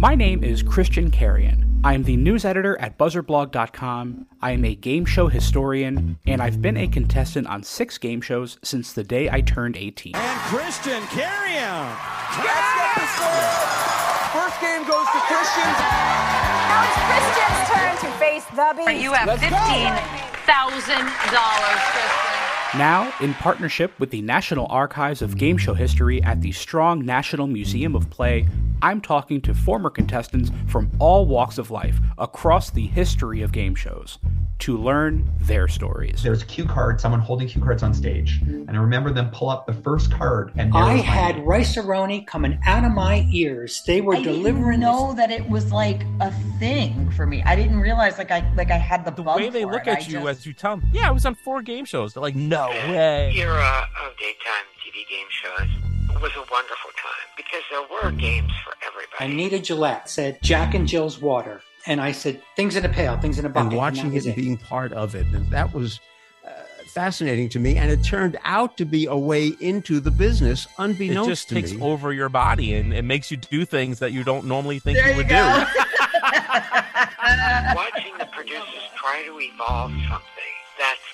My name is Christian Carrion. I am the news editor at buzzerblog.com. I am a game show historian, and I've been a contestant on six game shows since the day I turned 18. And Christian Carrion. Yes! First game goes to Christian. Now it's Christian's turn to face the beast. You have $15,000, Kristen. Now, in partnership with the National Archives of Game Show History at the Strong National Museum of Play, I'm talking to former contestants from all walks of life across the history of game shows to learn their stories. There's cue cards, someone holding cue cards on stage, and I remember them pull up the first card, and I had name. Rice-A-Roni coming out of my ears. They were I delivering didn't know that it was like a thing for me. I didn't realize like I like I had the, the bug way they for look it. at I you just- as you tell them, yeah, I was on four game shows. They're like, no way. era of daytime TV game shows was a wonderful time because there were games for everybody. Anita Gillette said Jack and Jill's water. And I said, things in a pail, things in a bucket. and watching that was it, being part of it. And that was uh, fascinating to me. And it turned out to be a way into the business, unbeknownst It unbeknownst just to takes me. over your body and it makes you do things that you don't normally think There you you would go. Watching the producers try to evolve something that's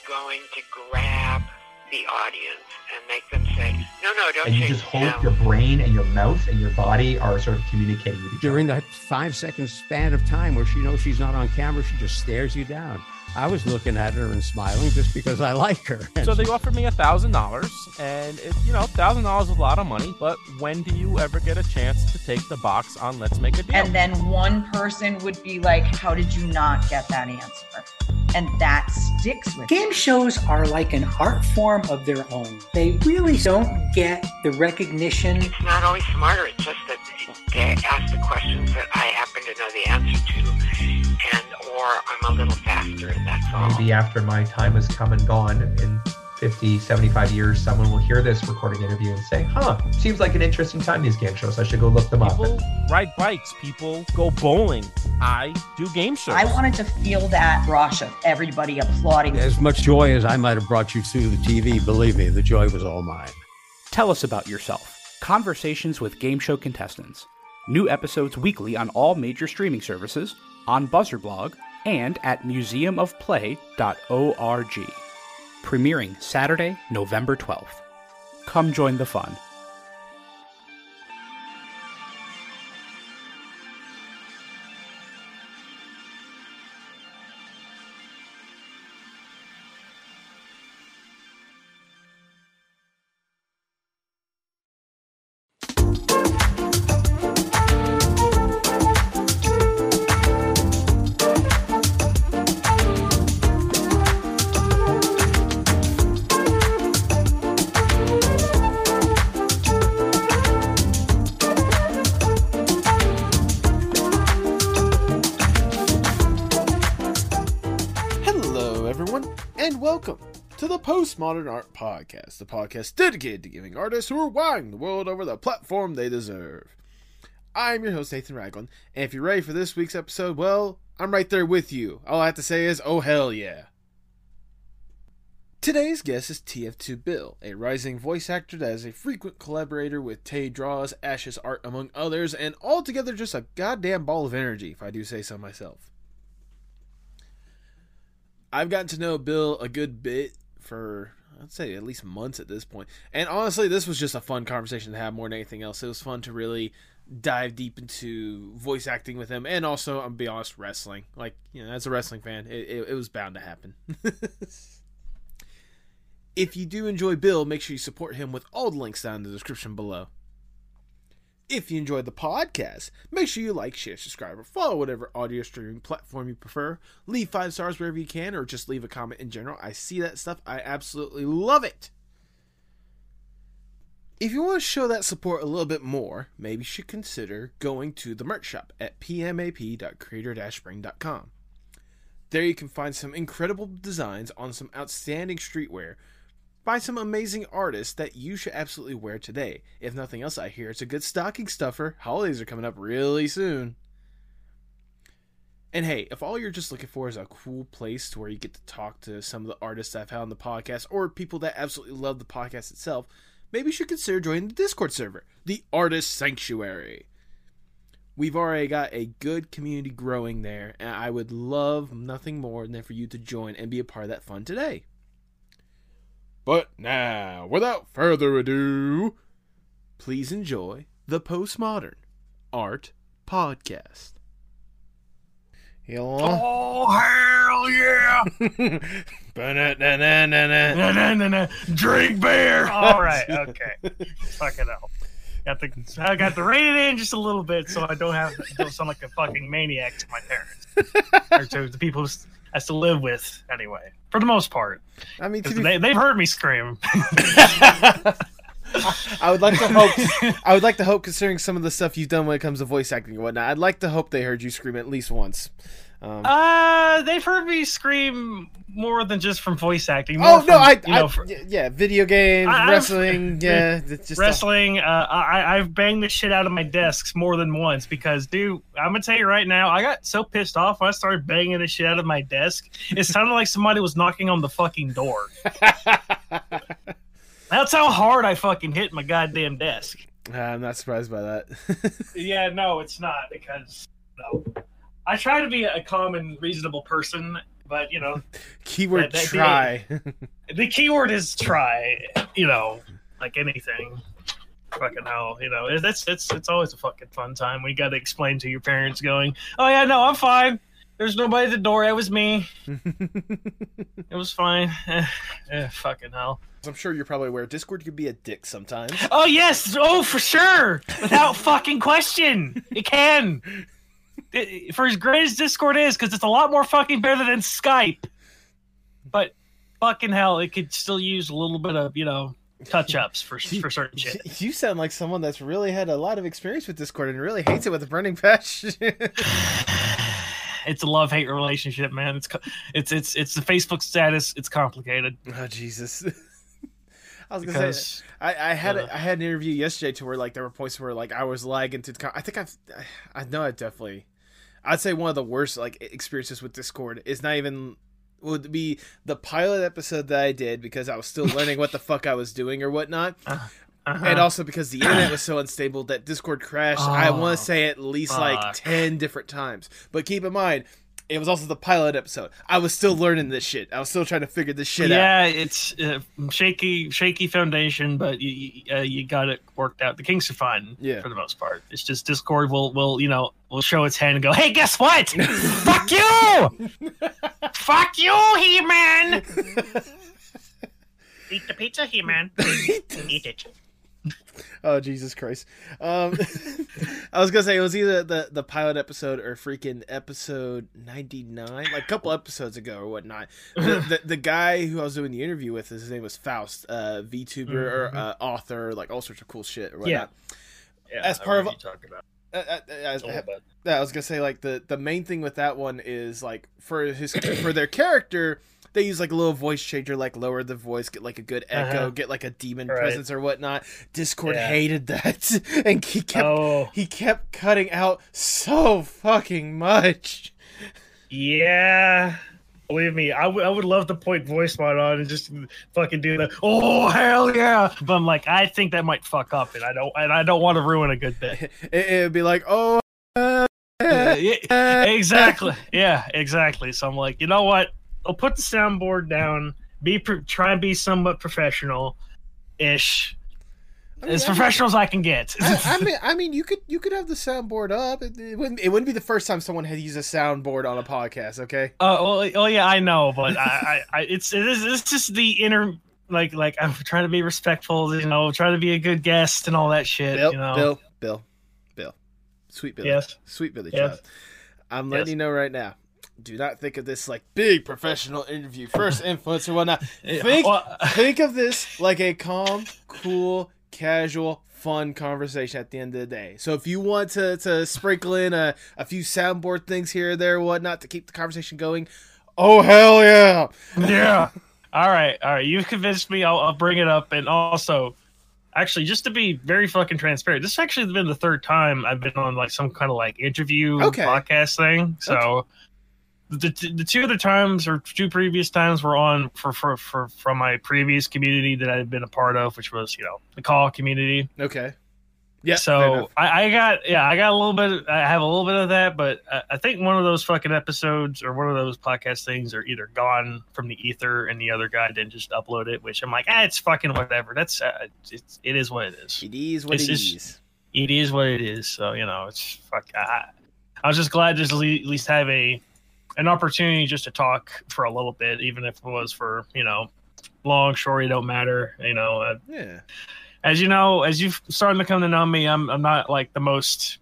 going to grab the audience and make them say, no, no, don't and you just me hope down." your brain and your mouth and your body are sort of communicating with each During other. that five second span of time where she knows she's not on camera, she just stares you down. I was looking at her and smiling just because I like her. So they offered me a thousand dollars, and it, you know, thousand dollars is a lot of money. But when do you ever get a chance to take the box on Let's Make a Deal? and then one person would be like, "How did you not get that answer?" And that sticks with you. Game shows are like an art form of their own. They really don't get the recognition. It's not always smarter. It's just that they ask the questions that I happen to know the answer to, and or I'm a little faster, and that's all. Maybe after my time has come and gone in 50, 75 years, someone will hear this recording interview and say, huh, seems like an interesting time, these game shows. I should go look them up. people ride bikes, people go bowling. I do game shows. I wanted to feel that rush of everybody applauding. As much joy as I might have brought you through the TV, believe me, the joy was all mine. Tell us about yourself. Conversations with game show contestants. New episodes weekly on all major streaming services, on Buzzer Blog, and at museumofplay.org. Premiering Saturday, November 12th. Come join the fun. Postmodern Art Podcast, the podcast dedicated to giving artists who are wowing the world over the platform they deserve. I'm your host, Nathan Ragland, and if you're ready for this week's episode, well, I'm right there with you. All I have to say is, oh hell yeah. Today's guest is TF2 Bill, a rising voice actor that is a frequent collaborator with Tay Draws, Ashes Art, among others, and altogether just a goddamn ball of energy, if I do say so myself. I've gotten to know Bill a good bit for I'd say at least months at this point. And honestly, this was just a fun conversation to have more than anything else. It was fun to really dive deep into voice acting with him, and also, I'm be honest, wrestling. Like you know, as a wrestling fan, it, it, it was bound to happen. if you do enjoy Bill, make sure you support him with all the links down in the description below. If you enjoyed the podcast, make sure you like, share, subscribe, or follow whatever audio streaming platform you prefer. Leave five stars wherever you can, or just leave a comment in general. I see that stuff. I absolutely love it. If you want to show that support a little bit more, maybe you should consider going to the merch shop at pmap.creator-spring.com. There you can find some incredible designs on some outstanding streetwear by some amazing artists that you should absolutely wear today. If nothing else, I hear it's a good stocking stuffer. Holidays are coming up really soon. And hey, if all you're just looking for is a cool place to where you get to talk to some of the artists I've had on the podcast or people that absolutely love the podcast itself, maybe you should consider joining the Discord server, the Artist Sanctuary. we've already got a good community growing there, and I would love nothing more than for you to join and be a part of that fun today. But now, without further ado, please enjoy the Postmodern Art Podcast. Hello. Oh hell yeah! Ba-na-na-na-na-na. Drink beer. All right, okay. Fucking hell. Got the I got the rated in just a little bit, so I don't have don't sound like a fucking maniac to my parents or to the people who I still live with. Anyway, for the most part, I mean, to 'Cause be they, they've heard me scream. I would like to hope. I would like to hope, considering some of the stuff you've done when it comes to voice acting and whatnot, I'd like to hope they heard you scream at least once. Um, Uh, they've heard me scream more than just from voice acting. oh more no, from, I, you know, I fr- y- yeah, video games, I- I've- wrestling, yeah, it's just wrestling. Uh, I I've banged the shit out of my desks more than once because, dude, I'm gonna tell you right now, I got so pissed off when I started banging the shit out of my desk. It sounded like somebody was knocking on the fucking door. That's how hard I fucking hit my goddamn desk. I'm not surprised by that. Yeah, no, it's not because no. I try to be a calm and reasonable person, but you know, Keyword That- that- try. the keyword is try. You know, like anything. Fucking hell, you know, it's it's it's always a fucking fun time. We got to explain to your parents, going, "Oh yeah, no, I'm fine. There's nobody at the door. It was me. it was fine." Eh, eh, fucking hell. I'm sure you're probably aware Discord could be a dick sometimes. Oh yes, oh for sure, without fucking question, it can. It- for as great as Discord is, because it's a lot more fucking better than Skype. But fucking hell, it could still use a little bit of you know touch ups for for certain shit. You sound like someone that's really had a lot of experience with Discord and really hates it with a burning passion. It's a love hate relationship, man. It's it's it's it's the Facebook status. It's complicated. oh Jesus. I was gonna Because, say I, I had uh, a, I had an interview yesterday to where like there were points where like I was lagging to I think I've I know I definitely I'd say one of the worst like experiences with Discord is not even would be the pilot episode that I did because I was still learning what the fuck I was doing or whatnot. Uh-huh. And also because the internet was so unstable that Discord crashed. I want Oh, to say at least like 10 different times. But keep in mind, it was also the pilot episode. I was still learning this shit. I was still trying to figure this shit out. yeah, it's uh, shaky, shaky foundation, but you you, uh, you got it worked out. The kinks are fine, Yeah. for the most part. It's just Discord will will you know will show its hand and go, hey, guess what? Fuck you! Fuck you, He Man! Eat the pizza, He Man. Eat it. Oh Jesus Christ! Um, I was gonna say it was either the the pilot episode or freaking episode ninety nine, like a couple episodes ago or whatnot. The, the, the guy who I was doing the interview with, his name was Faust, uh, VTuber or Mhm. uh, author, like all sorts of cool shit or Yeah. whatnot. Yeah, As part of- you talking about a. Yeah, I was gonna say like the the main thing with that one is like for his for their character they use like a little voice changer like lower the voice get like a good echo Uh-huh. get like a demon Right. presence or whatnot discord Yeah. hated that and he kept Oh. he kept cutting out so fucking much Yeah. Believe me, I would- I would love to point voice mod on and just fucking do that. oh hell yeah. But I'm like, I think that might fuck up, and I don't and I don't want to ruin a good bit. it, would be like oh Uh, yeah, exactly. Yeah, exactly. So I'm like, you know what? I'll put the soundboard down. Be pro- try and be somewhat professional, ish. I mean, As I mean- professional as I can get. I, I mean, I mean, you could you could have the soundboard up. It, it wouldn't it wouldn't be the first time someone had used a soundboard on a podcast. Okay. Uh, well, oh yeah, I know, but I, I, I it's it is it's just the inner like like I'm trying to be respectful, you know, trying to be a good guest and all that shit, Bill, you know. Bill, Bill, Bill, sweet Billy, Yes. sweet Billy Yes. I'm letting Yes. you know right now. Do not think of this like big professional interview, first influencer, whatnot. Think, well- think of this like a calm, cool, casual, fun conversation at the end of the day. So if you want to to sprinkle in a, a few soundboard things here or there, whatnot, to keep the conversation going, oh hell yeah! yeah. All right, all right. You've convinced me. I'll, I'll bring it up. And also, actually, just to be very fucking transparent, this has actually been the third time I've been on like some kind of like interview Okay. podcast thing. So. The, the two other times or two previous times were on for, for, for from my previous community that I've been a part of, which was you know the CAW community. Okay. Yeah. So. I, I got yeah I got a little bit I have a little bit of that, but I, I think one of those fucking episodes or one of those podcast things are either gone from the ether and the other guy didn't just upload it, which I'm like ah it's fucking whatever. That's uh, it's it is what it is. It is what It's it is. It is what it is. So you know it's fuck. I, I was just glad to at least have a an opportunity just to talk for a little bit, even if it was for you know long, short, it don't matter. You know, uh, Yeah. as you know, as you've starting to come to know me, I'm I'm not like the most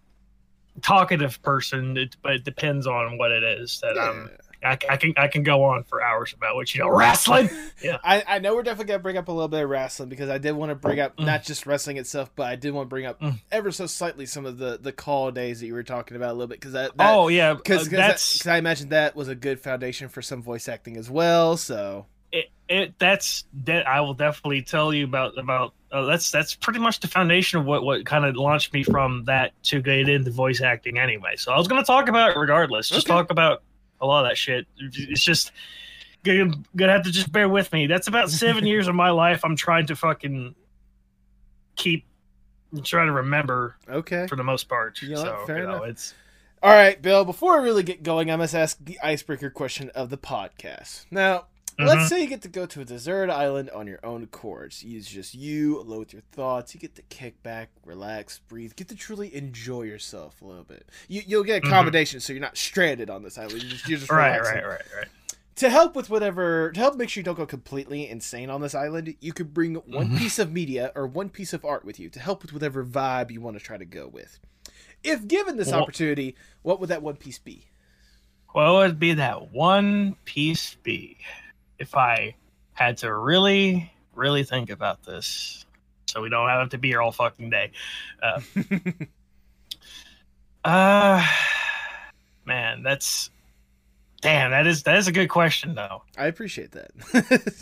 talkative person, it, but it depends on what it is that I'm. I, I can I can go on for hours about what you know wrestling. Yeah, I, I know we're definitely gonna bring up a little bit of wrestling because I did want to bring up not just wrestling itself, but I did want to bring up Mm. ever so slightly some of the the CAW days that you were talking about a little bit because that, that Oh, yeah, because uh, that's- I imagine that was a good foundation for some voice acting as well. So it, it that's that I will definitely tell you about about uh, that's that's pretty much the foundation of what what kind of launched me from that to get into voice acting anyway. So I was gonna talk about it regardless. Just Okay. talk about a lot of that shit. It's just gonna, gonna have to just bear with me. That's about seven years of my life. I'm trying to fucking keep trying to remember. Okay, for the most part. You know so Fair you know, enough. it's All right, Bill, before I really get going, I must ask the icebreaker question of the podcast. Now, Mhm. let's say you get to go to a deserted island on your own accord. It's just you, alone with your thoughts. You get to kick back, relax, breathe, get to truly enjoy yourself a little bit. You, you'll get accommodations, so you're not stranded on this island. You're just, you're just right, relaxing. right, right, right. To help with whatever, to help make sure you don't go completely insane on this island, you could bring one Mhm. piece of media or one piece of art with you to help with whatever vibe you want to try to go with. If given this Well- opportunity, what would that one piece be? Well, it'd be that one piece B. If I had to really, really think about this, so we don't have to be here all fucking day. Uh, uh man, that's damn. That is that is a good question though. I appreciate that.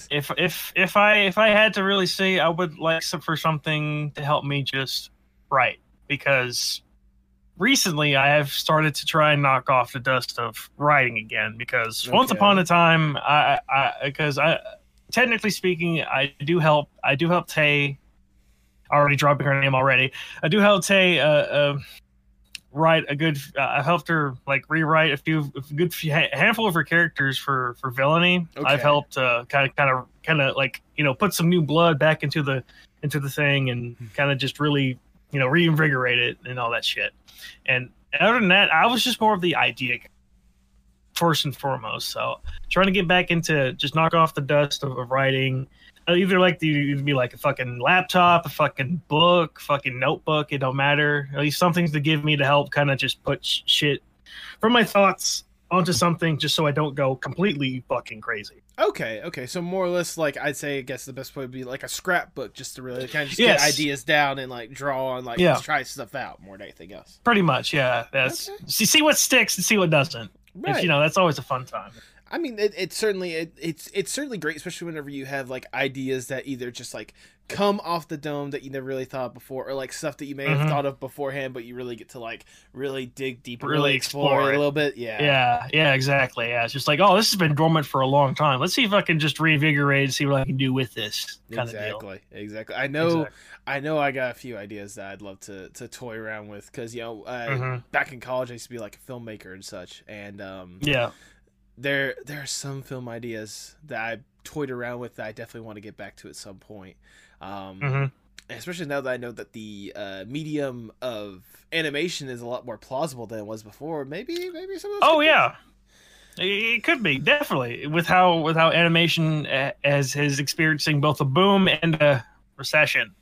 if if if I if I had to really say, I would like some, for something to help me just write because recently I have started to try and knock off the dust of writing again because once upon a time I I because I technically speaking I do help I do help Tay already dropping her name already. I do help Tay uh, uh write a good uh, I helped her like rewrite a few a good few, handful of her characters for for villainy. Okay. I've helped uh kind of kind of kind of like you know put some new blood back into the into the thing and kind of just really you know reinvigorate it and all that shit. And other than that i was just more of the idea first and foremost. So trying to get back into just knock off the dust of, of writing. I either like either be like a fucking laptop a fucking book fucking notebook it don't matter. At least something to give me to help kind of just put sh- shit from my thoughts onto something just so i don't go completely fucking crazy Okay, okay. So more or less, like I'd say, I guess the best way would be like a scrapbook, just to really kind of just Yes. get ideas down and like draw and like Yeah. try stuff out more than anything else. Pretty much, yeah. That's see, see what sticks and see what doesn't. If, you know, that's always a fun time. I mean, it, it's certainly it, it's it's certainly great, especially whenever you have like ideas that either just like come off the dome that you never really thought of before, or like stuff that you may have Mhm. thought of beforehand, but you really get to like really dig deep, Really really explore, explore it a little bit. Yeah, Yeah, yeah, exactly. Yeah, it's just like, oh, this has been dormant for a long time. Let's see if I can just reinvigorate and see what I can do with this kind of deal. exactly, exactly. I know, Exactly. I know. I got a few ideas that I'd love to to toy around with because you know, uh, Mhm. back in college, I used to be like a filmmaker and such, and um, Yeah. there there are some film ideas that I toyed around with that I definitely want to get back to at some point. Um, Mhm. Especially now that I know that the uh, medium of animation is a lot more plausible than it was before. Maybe maybe some of those Oh could be- yeah, it, could be definitely with how with how animation uh, has is experiencing both a boom and a recession,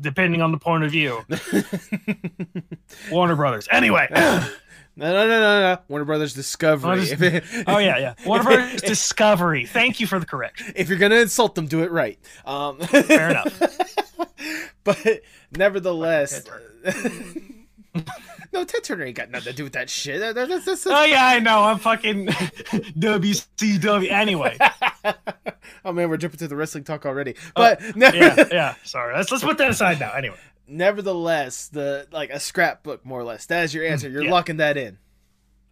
depending on the point of view. Warner Brothers. Anyway. No, no, no, no, no. Warner Brothers Discovery. Oh yeah, yeah. Warner Brothers Discovery. Thank you for the correction. If you're gonna insult them, do it right. Um, Fair enough. but nevertheless, no, Ted Turner ain't got nothing to do with that shit. That- that- that's- Oh yeah, I know. I'm fucking WCW. Anyway, oh man, we're jumping to the wrestling talk already. But Oh, never- yeah, yeah. Sorry. Let's let's put that aside now. Anyway. Nevertheless, the like a scrapbook more or less. That is your answer. You're Yeah. locking that in.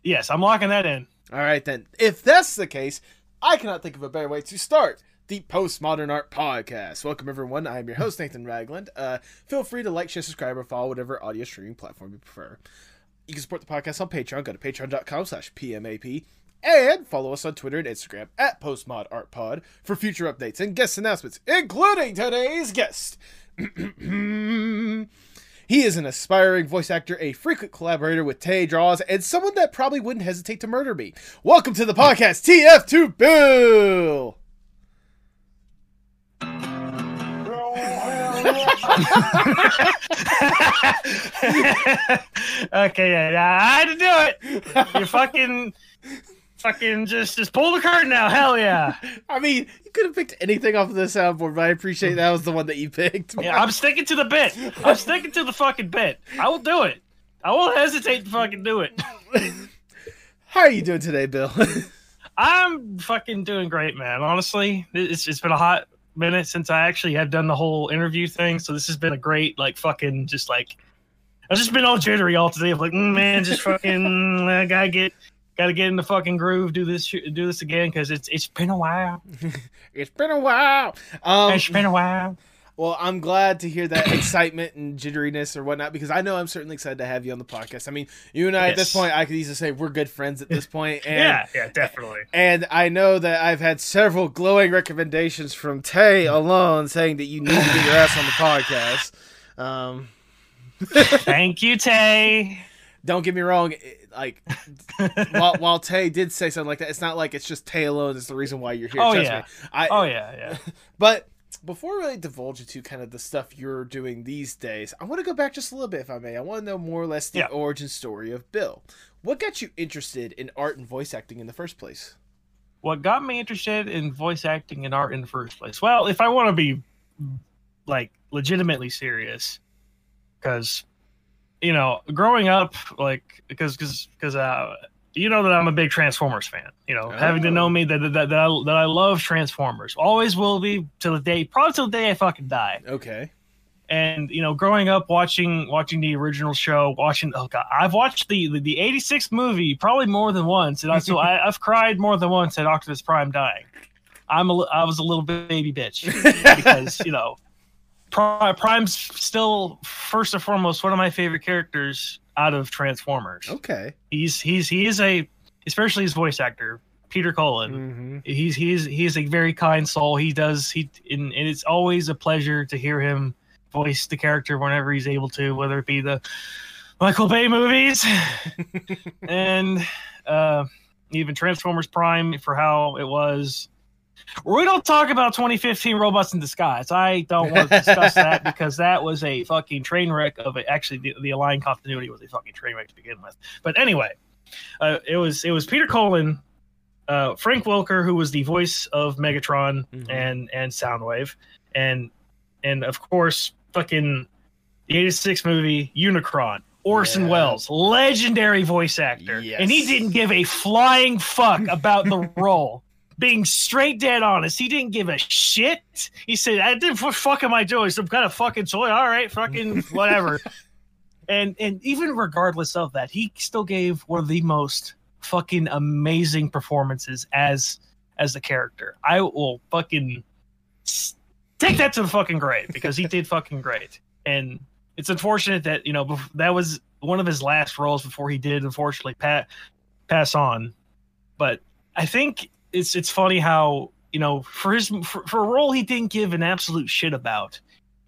Yes, I'm locking that in. All right then. If that's the case, I cannot think of a better way to start the Postmodern Art Podcast. Welcome, everyone. I'm your host, Nathan Ragland. Uh, feel free to like, share, subscribe, or follow whatever audio streaming platform you prefer. You can support the podcast on Patreon. Go to patreon.com slash PMAP. And follow us on Twitter and Instagram at PostmodArtPod for future updates and guest announcements, including today's guest. He is an aspiring voice actor, a frequent collaborator with Tay Draws, and someone that probably wouldn't hesitate to murder me. Welcome to the podcast, TF2 Bill! okay, yeah, I had to do it. You fucking, fucking just just pull the curtain now. Hell yeah. I mean, you could have picked anything off of the soundboard, but I appreciate that was the one that you picked. Yeah, I'm sticking to the bit. I'm sticking to the fucking bit. I will do it. I won't hesitate to fucking do it. How are you doing today, Bill? I'm fucking doing great, man. Honestly, it's it's been a hot minute since I actually have done the whole interview thing, so this has been a great like fucking just like I've just been all jittery all today. I'm like, mm, man, just fucking I gotta get gotta get in the fucking groove. Do this do this again because it's it's been a while. it's been a while. Um, it's been a while. Well, I'm glad to hear that excitement and jitteriness or whatnot because I know I'm certainly excited to have you on the podcast. I mean, you and I yes. at this point, I could easily say we're good friends at this point. And, yeah, yeah, definitely. And I know that I've had several glowing recommendations from Tay alone saying that you need to get your ass on the podcast. Um, Thank you, Tay. Don't get me wrong. Like, while, while Tay did say something like that, it's not like it's just Tay alone is the reason why you're here. Oh yeah. I, oh yeah, yeah. But before we really divulge into kind of the stuff you're doing these days, I want to go back just a little bit, if I may. I want to know more or less the yeah. origin story of Bill. What got you interested in art and voice acting in the first place? What got me interested in voice acting and art in the first place? Well, if I want to be like legitimately serious, because you know, growing up, like because because because uh, you know that I'm a big Transformers fan. You know, oh. having to know me that that that I, that I love Transformers, always will be till the day, probably till the day I fucking die. Okay. And you know, growing up watching watching the original show, watching oh god, I've watched the the, the '86 movie probably more than once, and I, so I, have cried more than once at Optimus Prime dying. I'm a I was a little baby bitch because you know, Prime's still first and foremost one of my favorite characters out of Transformers. Okay. He's he's he is a especially his voice actor Peter Cullen. Mm-hmm. He's he's he's a very kind soul. He does he and, and it's always a pleasure to hear him voice the character whenever he's able to, whether it be the Michael Bay movies and uh, even Transformers Prime for how it was we don't talk about 2015 robots in disguise. I don't want to discuss that because that was a fucking train wreck of it. Actually, the, the Aligned continuity was a fucking train wreck to begin with. But anyway, uh, it was it was Peter Cullen, uh, Frank Welker, who was the voice of Megatron mm-hmm. and and Soundwave, and and of course, fucking the '86 movie Unicron. Orson yeah. Welles, legendary voice actor, yes. and he didn't give a flying fuck about the role being straight dead honest. He didn't give a shit. He said, "I did what fuck am I doing? Some kind of fucking toy? All right, fucking whatever." and and even regardless of that, he still gave one of the most fucking amazing performances as as the character. I will fucking take that to the fucking grave because he did fucking great. And it's unfortunate that you know that was one of his last roles before he did unfortunately pat pass on. But I think it's it's funny how you know for his for, for a role he didn't give an absolute shit about,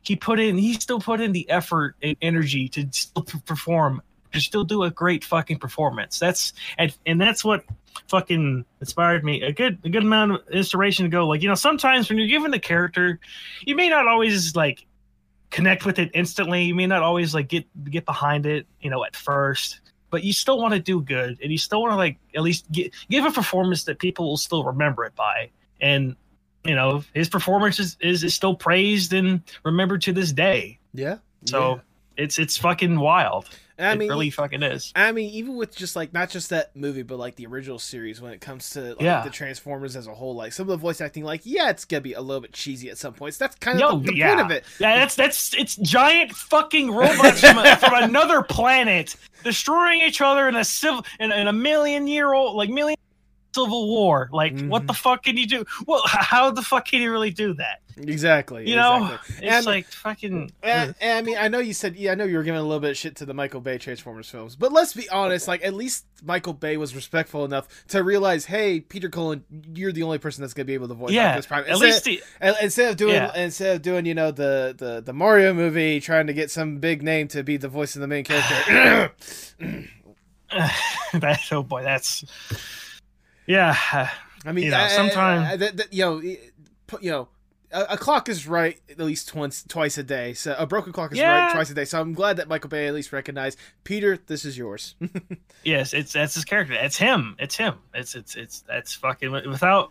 he put in he still put in the effort and energy to still perform to still do a great fucking performance. That's and and that's what fucking inspired me. A good a good amount of inspiration to go like you know sometimes when you're given the character, you may not always like connect with it instantly. You may not always like get get behind it, you know, at first but you still want to do good and you still want to like at least get, give a performance that people will still remember it by. And you know his performance is, is, is still praised and remembered to this day. Yeah. So yeah. it's it's fucking wild I mean, it really fucking is. I mean, even with just like not just that movie, but like the original series, when it comes to like, yeah. the Transformers as a whole, like some of the voice acting, like yeah, it's gonna be a little bit cheesy at some points. That's kind of Yo, the, the yeah. point of it. Yeah, that's that's it's giant fucking robots from, a, from another planet destroying each other in a civil in, in a million year old like million Civil War. Like, what the mm-hmm. fuck can you do? Well, how the fuck can you really do that? Exactly. You know, exactly. it's And- like fucking. And, and I mean, I know you said, yeah, I know you were giving a little bit of shit to the Michael Bay Transformers films, but let's be honest, like, at least Michael Bay was respectful enough to realize, hey, Peter Cullen, you're the only person that's going to be able to voice Yeah, Optimus Prime. at Instead, least he- and- instead of doing, Yeah. instead of doing, you know, the, the, the Mario movie, trying to get some big name to be the voice of the main character. that, oh boy, that's. Yeah. I mean, you know, sometimes. I- that- that, you know, put- you know, a, a clock is right at least once, twice a day. So a broken clock is Yeah. right twice a day. So I'm glad that Michael Bay at least recognized Peter. This is yours. Yes, it's that's his character. It's him. It's him. It's it's it's that's fucking without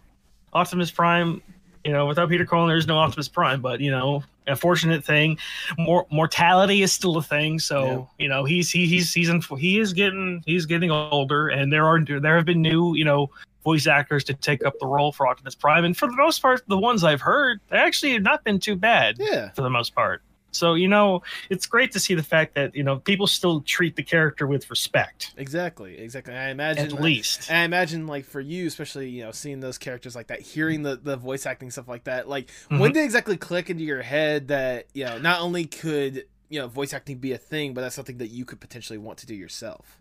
Optimus Prime. You know, without Peter Cullen, there's no Optimus Prime. But you know, a fortunate thing, mor- mortality is still a thing. So you know, he's he, he's he's in, he is getting he's getting older, and there are there have been new you know voice actors to take up the role for Optimus Prime, and for the most part, the ones I've heard, they actually have not been too bad. Yeah, for the most part. So you know, it's great to see the fact that you know people still treat the character with respect. Exactly, exactly. I imagine At least. I imagine like for you, especially you know seeing those characters like that, hearing the the voice acting stuff like that. Like when Mhm. did it exactly click into your head that you know not only could you know voice acting be a thing, but that's something that you could potentially want to do yourself.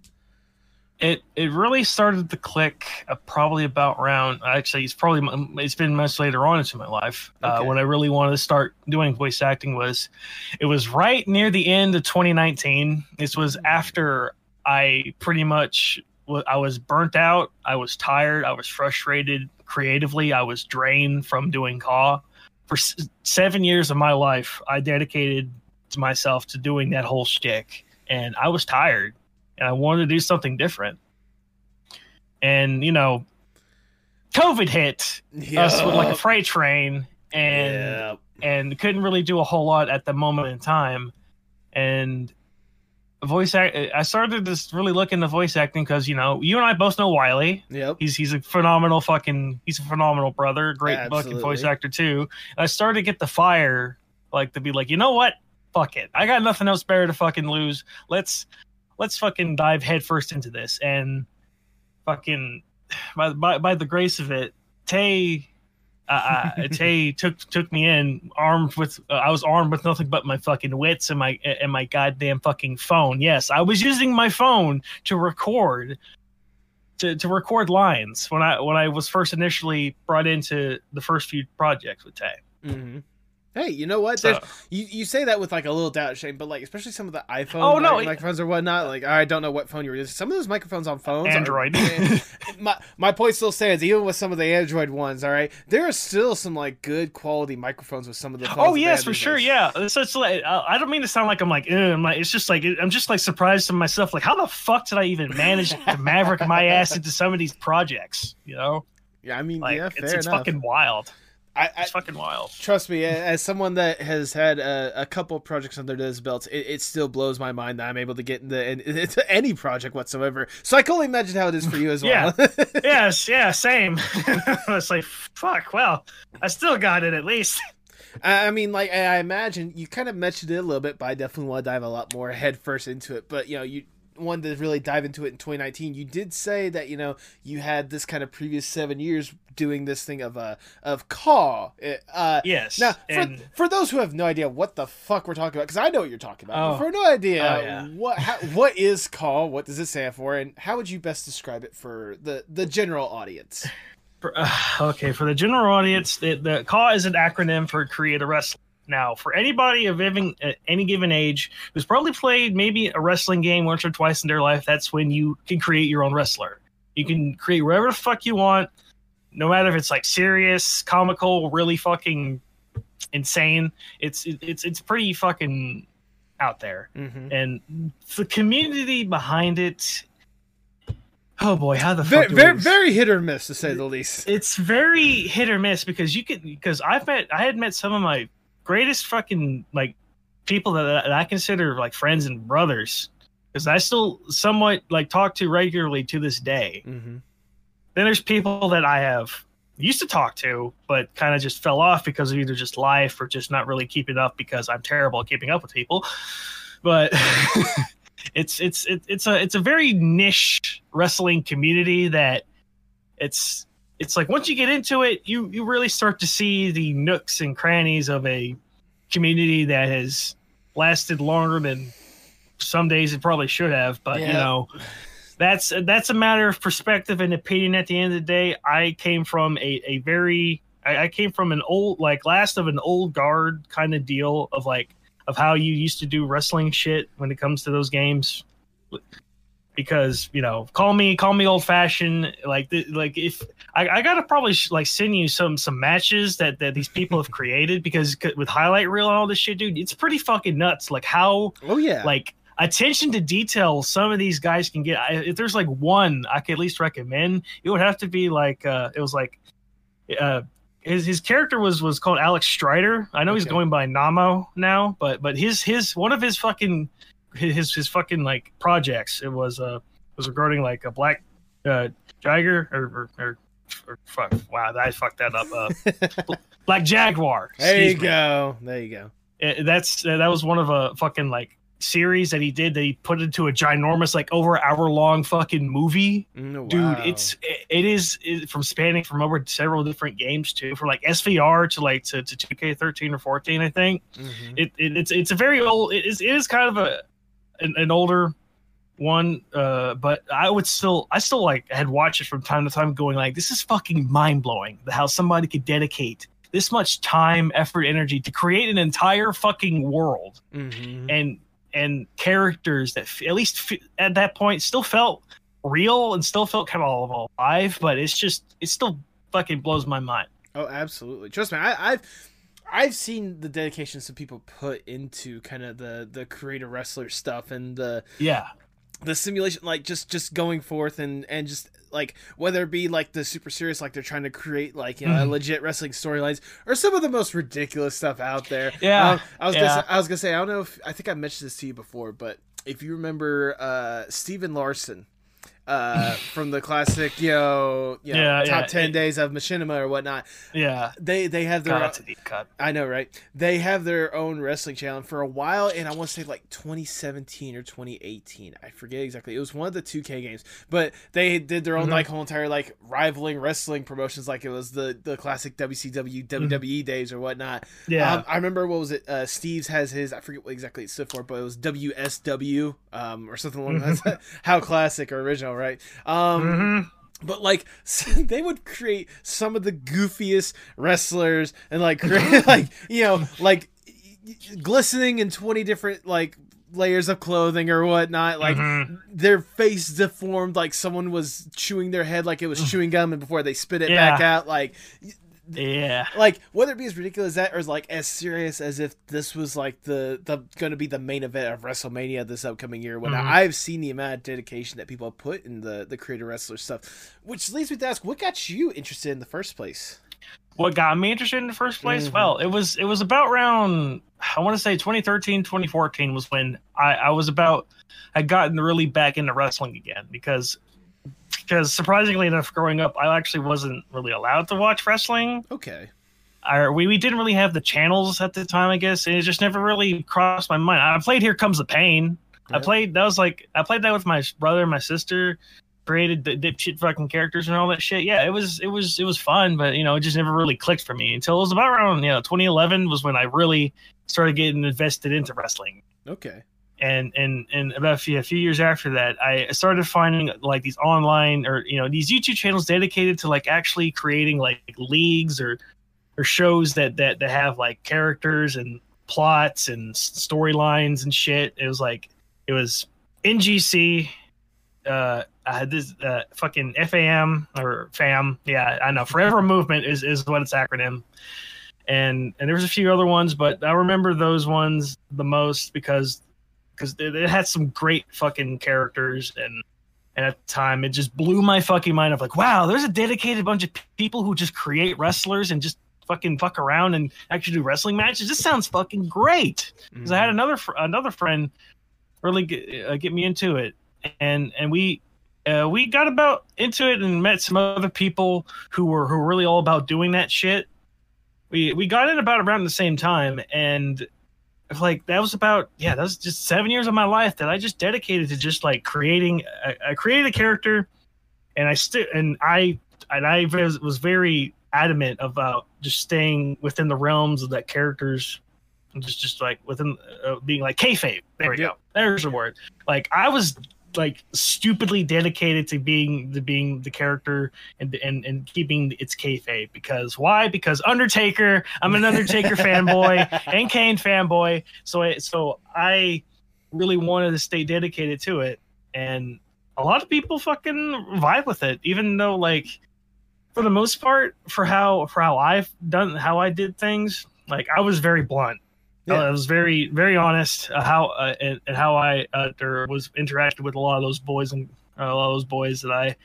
It it really started to click uh, probably about around. Actually, it's probably it's been much later on into my life uh, when I really wanted to start doing voice acting. Was it was right near the end of 2019. This was after I pretty much I was burnt out. I was tired. I was frustrated creatively. I was drained from doing CAW. For s- seven years of my life, I dedicated to myself to doing that whole shtick, and I was tired, and I wanted to do something different. And you know, COVID hit us with like a freight train, and and couldn't really do a whole lot at the moment in time. And voice act, I started just really look into voice acting because you know you and I both know Wiley. Yep. He's he's a phenomenal fucking he's a phenomenal brother, great fucking voice actor too. And I started to get the fire, like to be like, you know what, fuck it, I got nothing else better to fucking lose. Let's let's fucking dive headfirst into this and fucking by by, by the grace of it, Tay. Uh, uh, Tay took took me in armed with uh, I was armed with nothing but my fucking wits and my and my goddamn fucking phone. Yes, I was using my phone to record to, to record lines when I when I was first initially brought into the first few projects with Tay. hmm Hey, you know what? So- you you say that with like a little doubt, Shane, but like especially some of the iPhone Oh, no, it- microphones or whatnot. Like I don't know what phone you're using. Some of those microphones on phones, are- Android. my my point still stands. Even with some of the Android ones, all right, there are still some like good quality microphones with some of the. phones Oh yes, for sure. Yeah, so it's like uh, I don't mean to sound like I'm like, I'm like it's just like I'm just like surprised to myself. Like, how the fuck did I even manage to maverick my ass into some of these projects? You know, Yeah, I mean, like yeah, it's, it's fucking wild. I, it's fucking wild. Trust me, as someone that has had a, a couple projects under his belt, it, it still blows my mind that I'm able to get into, into any project whatsoever. So I can only imagine how it is for you as well. Yeah. yes. Yeah. Same. it's like fuck. Well, I still got it at least. I I mean, like I I imagine you kind of mentioned it a little bit, but I definitely want to dive a lot more head first into it. But you know, you wanted to really dive into it in 2019. You did say that you know you had this kind of previous seven years doing this thing of uh of CAW. Uh, Yes, Now, for, for those who have no idea what the fuck we're talking about, because I know what you're talking about, Oh. but for no idea Oh, yeah. what how, what is CAW, what does it stand for, and how would you best describe it for the the general audience? For, uh, okay, for the general audience, the, the CAW is an acronym for Create a Wrestling. Now, for anybody of even, uh, any given age who's probably played maybe a wrestling game once or twice in their life, that's when you can create your own wrestler. You can create whatever the fuck you want, no matter if it's like serious, comical, really fucking insane. It's it's it's pretty fucking out there, Mhm. and the community behind it. Oh boy, how the fuck Very, very, very hit or miss to say the least. it's very hit or miss because you could because I've met I had met some of my greatest fucking like people that, that I consider like friends and brothers because I still somewhat like talk to regularly to this day. Mm-hmm. Then there's people that I have used to talk to but kind of just fell off because of either just life or just not really keeping up because I'm terrible at keeping up with people. But it's it's it, it's a it's a very niche wrestling community that it's it's like once you get into it, you you really start to see the nooks and crannies of a community that has lasted longer than some days it probably should have. But you know, that's that's a matter of perspective and opinion. At the end of the day, I came from a a very I, I came from an old like last of an old guard kind of deal of like of how you used to do wrestling shit when it comes to those games because you know call me call me old fashioned like th- like if I, I gotta probably sh- like send you some some matches that that these people have created because c- with highlight reel and all this shit dude it's pretty fucking nuts like how oh yeah. like attention to detail some of these guys can get. I, if there's like one i could at least recommend it would have to be like uh it was like uh his, his character was was called alex strider. I know he's going by namo now but but his his one of his fucking his his fucking like projects it was uh was regarding like a black uh or or, or, or fuck wow I fucked that up uh black jaguar There you me. go. There you go. Uh, that's uh, that was one of a fucking like series that he did that he put into a ginormous like over hour long fucking movie Mm, dude it's it, it is it, from spanning from over several different games too for like svr to like to, to 2k13 or 14 i think Mhm. it, it it's it's a very old it is it is kind of a an, an older one uh but i would still i still like had watched it from time to time going like this is fucking mind-blowing how somebody could dedicate this much time effort energy to create an entire fucking world Mhm. and and characters that f- at least f- at that point still felt real and still felt kind of alive but it's just it still fucking blows my mind Oh, absolutely. Trust me, I, I've I've seen the dedication some people put into kind of the the creator wrestler stuff and the yeah the simulation, like just just going forth and and just like whether it be like the super serious, like they're trying to create like you know Mhm. legit wrestling storylines, or some of the most ridiculous stuff out there. Yeah, Um, I was yeah. gonna say, I was gonna say I don't know if I think I mentioned this to you before, but if you remember uh Steven Larson. Uh, from the classic, you know, you know Yeah, top yeah. ten days of Machinima or whatnot. yeah They they have their God, that's a deep cut I know, right? They have their own wrestling channel for a while, and I want to say like 2017 or 2018. I forget exactly. It was one of the 2K games, but they did their own Mhm. like whole entire like rivaling wrestling promotions, like it was the the classic WCW WWE days or whatnot. Mm-hmm. Yeah. um, I remember what was it? Uh, Steve's has his. I forget what exactly it stood for, but it was WSW um, or something along those. How classic or original, right? Um, Mhm. but like they would create some of the goofiest wrestlers and like create like you know like glistening in 20 different like layers of clothing or whatnot like Mhm. their face deformed like someone was chewing their head like it was chewing gum and before they spit it Yeah. back out like yeah like whether it be as ridiculous as that or like as serious as if this was like the the going to be the main event of WrestleMania this upcoming year. When Mhm. I've seen the amount of dedication that people have put in the the creator wrestler stuff, which leads me to ask, what got you interested in the first place? what got me interested in the first place Mhm. well it was it was about around i want to say 2013 2014 was when i i was about i gotten really back into wrestling again because because surprisingly enough growing up i actually wasn't really allowed to watch wrestling. Okay, I, we, we didn't really have the channels at the time i guess and it just never really crossed my mind. I played here comes the pain. I played that was like i played that with my brother and my sister created the dipshit fucking characters and all that shit. Yeah it was it was it was fun but you know it just never really clicked for me until it was about around you know 2011 was when i really started getting invested into wrestling. Okay, and and and about a few, years after that i started finding like these online or you know these youtube channels dedicated to like actually creating like leagues or or shows that that that have like characters and plots and storylines and shit. It was like it was ngc uh I had this uh, fucking FAM or FAM, yeah, I know. Forever Movement is is what its acronym, and and there was a few other ones, but I remember those ones the most because because it, had some great fucking characters and and at the time it just blew my fucking mind. Of like wow there's a dedicated bunch of people who just create wrestlers and just fucking fuck around and actually do wrestling matches. This sounds fucking great. Because i had another fr- another friend really get, uh, get me into it. And and we uh, we got about into it and met some other people who were who were really all about doing that shit. We we got in about around the same time and like that was about yeah that was just seven years of my life that i just dedicated to just like creating i, I created a character and i still and i and I was, was very adamant about just staying within the realms of that characters, just just like within uh, being like kayfabe. There we go. There's the word. Like I was like stupidly dedicated to being the being the character and and and keeping its kayfabe because why? Because Undertaker. I'm an Undertaker fanboy and Kane fanboy. So I, so I really wanted to stay dedicated to it, and a lot of people fucking vibe with it, even though like for the most part for how for how I've done how I did things, like I was very blunt. Yeah. I was very very honest uh, how uh, and, and how I uh, there was interacted with a lot of those boys and uh, a lot of those boys that I,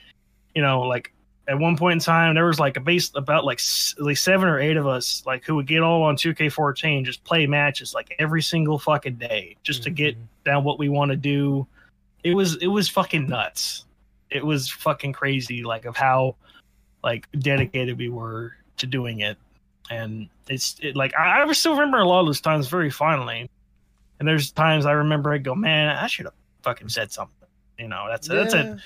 you know, like at one point in time there was like a base about like s- at least seven or eight of us like who would get all on 2K14 just play matches like every single fucking day just to get down what we want to do. It was it was fucking nuts. It was fucking crazy like of how like dedicated we were to doing it and it's it, like I, I still remember a lot of those times very fondly. And there's times I remember I go, man, I should have fucking said something. You know, that's it. That's it.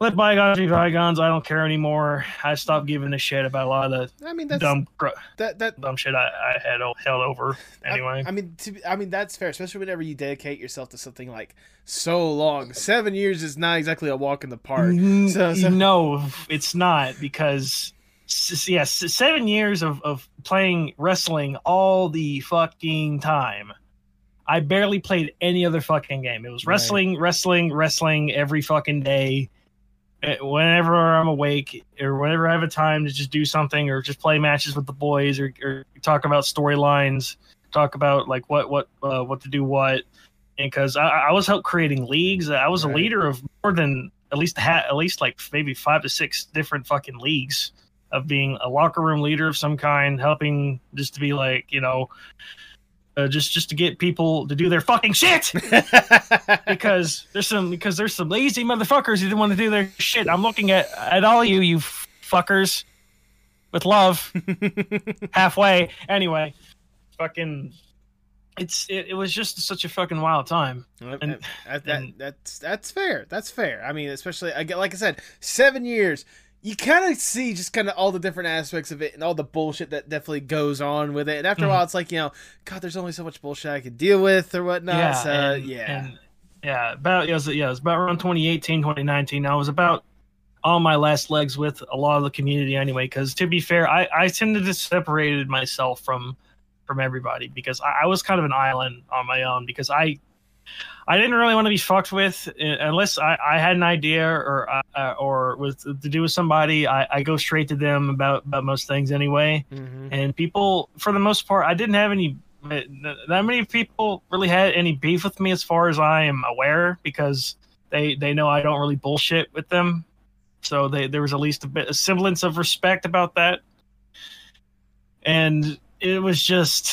Let bygones be bygones. I don't care anymore. I stopped giving a shit about a lot of the I mean, that's dumb gr- that that dumb shit I, I had held over anyway. I mean, to, be- I mean that's fair, especially whenever you dedicate yourself to something like so long. Seven years is not exactly a walk in the park. So, so No, it's not because yes, seven years of, of playing wrestling all the fucking time. I barely played any other fucking game. It was Right. wrestling, wrestling, wrestling every fucking day. Uh, Whenever I'm awake or whenever I have a time to just do something or just play matches with the boys or, or talk about storylines, talk about like what what uh, what to do what. And because I, I was help creating leagues, I was a leader of more than at least ha- at least like maybe five to six different fucking leagues of being a locker room leader of some kind, helping just to be like you know, uh, just just to get people to do their fucking shit because there's some because there's some lazy motherfuckers who didn't want to do their shit. I'm looking at at all of you, you fuckers, with love, halfway. Anyway, fucking, it's it, it was just such a fucking wild time. And, that, that, that's that's fair. That's fair. I mean, especially I get like I said, seven years. You kind of see just kind of all the different aspects of it and all the bullshit that definitely goes on with it. And after a Mhm. while, it's like you know, God, there's only so much bullshit I can deal with or whatnot. yeah, so and, yeah, and, yeah. About it was yeah, it was about around 2018, 2019. I was about on my last legs with a lot of the community anyway. Because to be fair, I I tended to separated myself from from everybody because I, I was kind of an island on my own because I I didn't really want to be fucked with uh, unless I, I had an idea or uh, or with to do with somebody. I, I go straight to them about about most things anyway. Mm-hmm. And people, for the most part, I didn't have any. That many people really had any beef with me, as far as I am aware, because they they know I don't really bullshit with them. So they there was at least a bit a semblance of respect about that. And it was just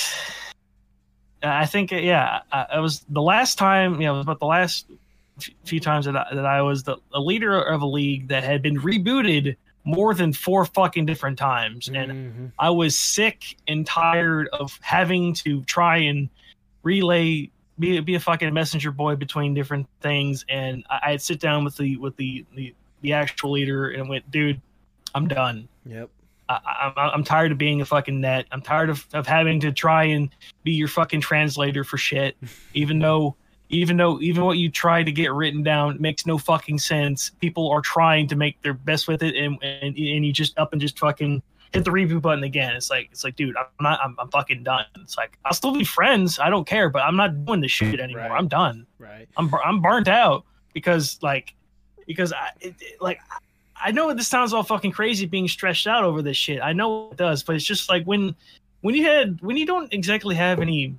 I think yeah, I, it was the last time. You know, it was about the last few times that I, that I was the a leader of a league that had been rebooted more than four fucking different times, and mm-hmm. I was sick and tired of having to try and relay. Be, be a fucking messenger boy between different things, and I, I'd sit down with the with the, the the actual leader and went, dude, I'm done. Yep. I, I'm I'm tired of being a fucking net. I'm tired of, of having to try and be your fucking translator for shit. Even though even though even what you try to get written down makes no fucking sense. People are trying to make their best with it, and and, and you just up and just fucking hit the reboot button again. It's like it's like, dude, I'm not. I'm, I'm fucking done. It's like I'll still be friends. I don't care, but I'm not doing this shit anymore. I'm done. Right. I'm I'm burnt out because like because I it, it- like I know this sounds all fucking crazy being stressed out over this shit. I know it does, but it's just like when when you had when you don't exactly have any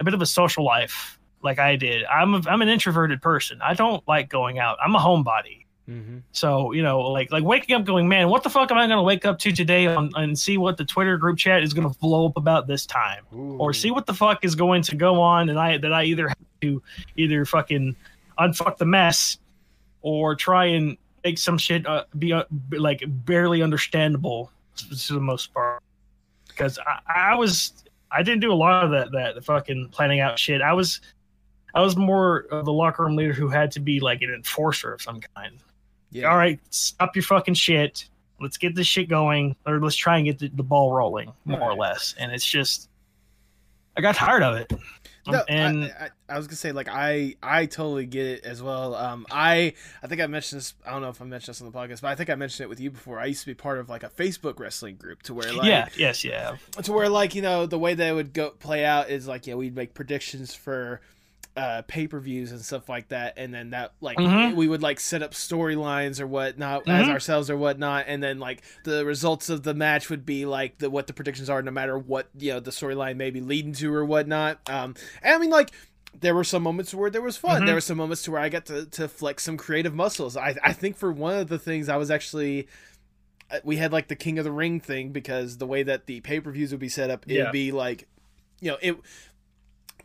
a bit of a social life like I did. I'm a, I'm an introverted person. I don't like going out. I'm a homebody. Mm-hmm. So you know, like like waking up, going, man, what the fuck am I going to wake up to today on, and see what the Twitter group chat is going to blow up about this time, or see what the fuck is going to go on, and I that I either have to either fucking unfuck the mess, or try and make some shit uh, be uh, like barely understandable to the most part. Because I, I was I didn't do a lot of that that the fucking planning out shit. I was I was more of the locker room leader who had to be like an enforcer of some kind. Yeah. All right, stop your fucking shit. let's get this shit going, or let's try and get the, the ball rolling, more or less. And it's just, I got tired of it. No, and I, I, I was gonna say like I I totally get it as well. Um, I I think I mentioned this. I don't know if I mentioned this on the podcast, but I think I mentioned it with you before. I used to be part of like a Facebook wrestling group to where like yeah, yes, yeah, to where like you know the way that it would go play out is like yeah we'd make predictions for uh pay per views and stuff like that, and then that like Mhm. we would like set up storylines or whatnot as Mhm. ourselves or whatnot, and then like the results of the match would be like the what the predictions are, no matter what you know the storyline may be leading to or whatnot. Um, and I mean like. There were some moments where there was fun. Mhm. There were some moments to where I got to, to flex some creative muscles. I, I think for one of the things I was actually uh, we had like the King of the Ring thing because the way that the pay per views would be set up, it Yeah. would be like, you know, it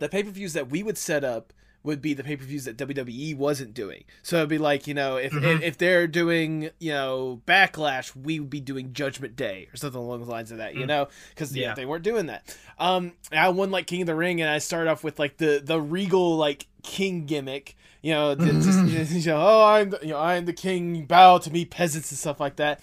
the pay per views that we would set up would be the pay per views that WWE wasn't doing. So it'd be like, you know, if, Mhm. if they're doing, you know, Backlash, we would be doing Judgment Day or something along the lines of that, you Mm. know, because Yeah. they weren't doing that. Um, I won like King of the Ring, and I started off with like the the regal like king gimmick. You know, just, you know, oh, I'm the, you know, I'm the king. Bow to me, peasants and stuff like that.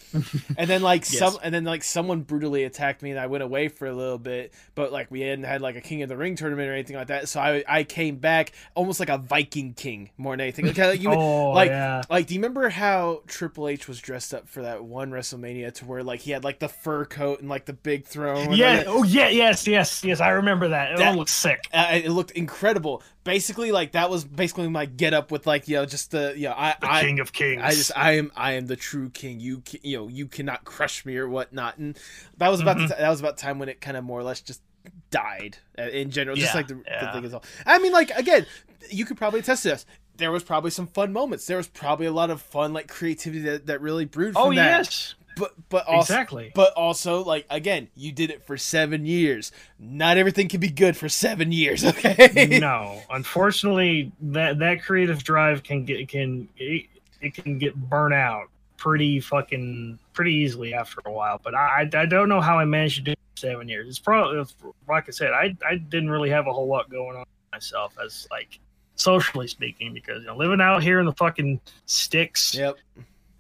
And then like Yes. some, and then like someone brutally attacked me, and I went away for a little bit. But like we hadn't had like a King of the Ring tournament or anything like that, so I I came back almost like a Viking king more than anything. Like, like you Oh, like yeah. like do you remember how Triple H was dressed up for that one WrestleMania to where like he had like the fur coat and like the big throne? yeah, like- oh yeah, yes, yes, yes. I remember that. It That- all looks sick. uh, it looked incredible. Basically, like that was basically my get up with like you know just the you know I The I king of kings. I just I am I am the true king. You ca- you know you cannot crush me or whatnot. And that was about Mhm. the t- that was about time when it kind of more or less just died uh, in general. Just like the, the thing is all. I mean, like again, you could probably attest to this. There was probably some fun moments. There was probably a lot of fun like creativity that, that really brewed from Oh that. yes, But but also, Exactly. But also like again, you did it for seven years. Not everything can be good for seven years. Okay. no. Unfortunately, that that creative drive can get can it, it can get burnt out pretty fucking pretty easily after a while. But I I don't know how I managed to do it for seven years. It's probably like I said, I I didn't really have a whole lot going on myself as like socially speaking because you know living out here in the fucking sticks. Yep.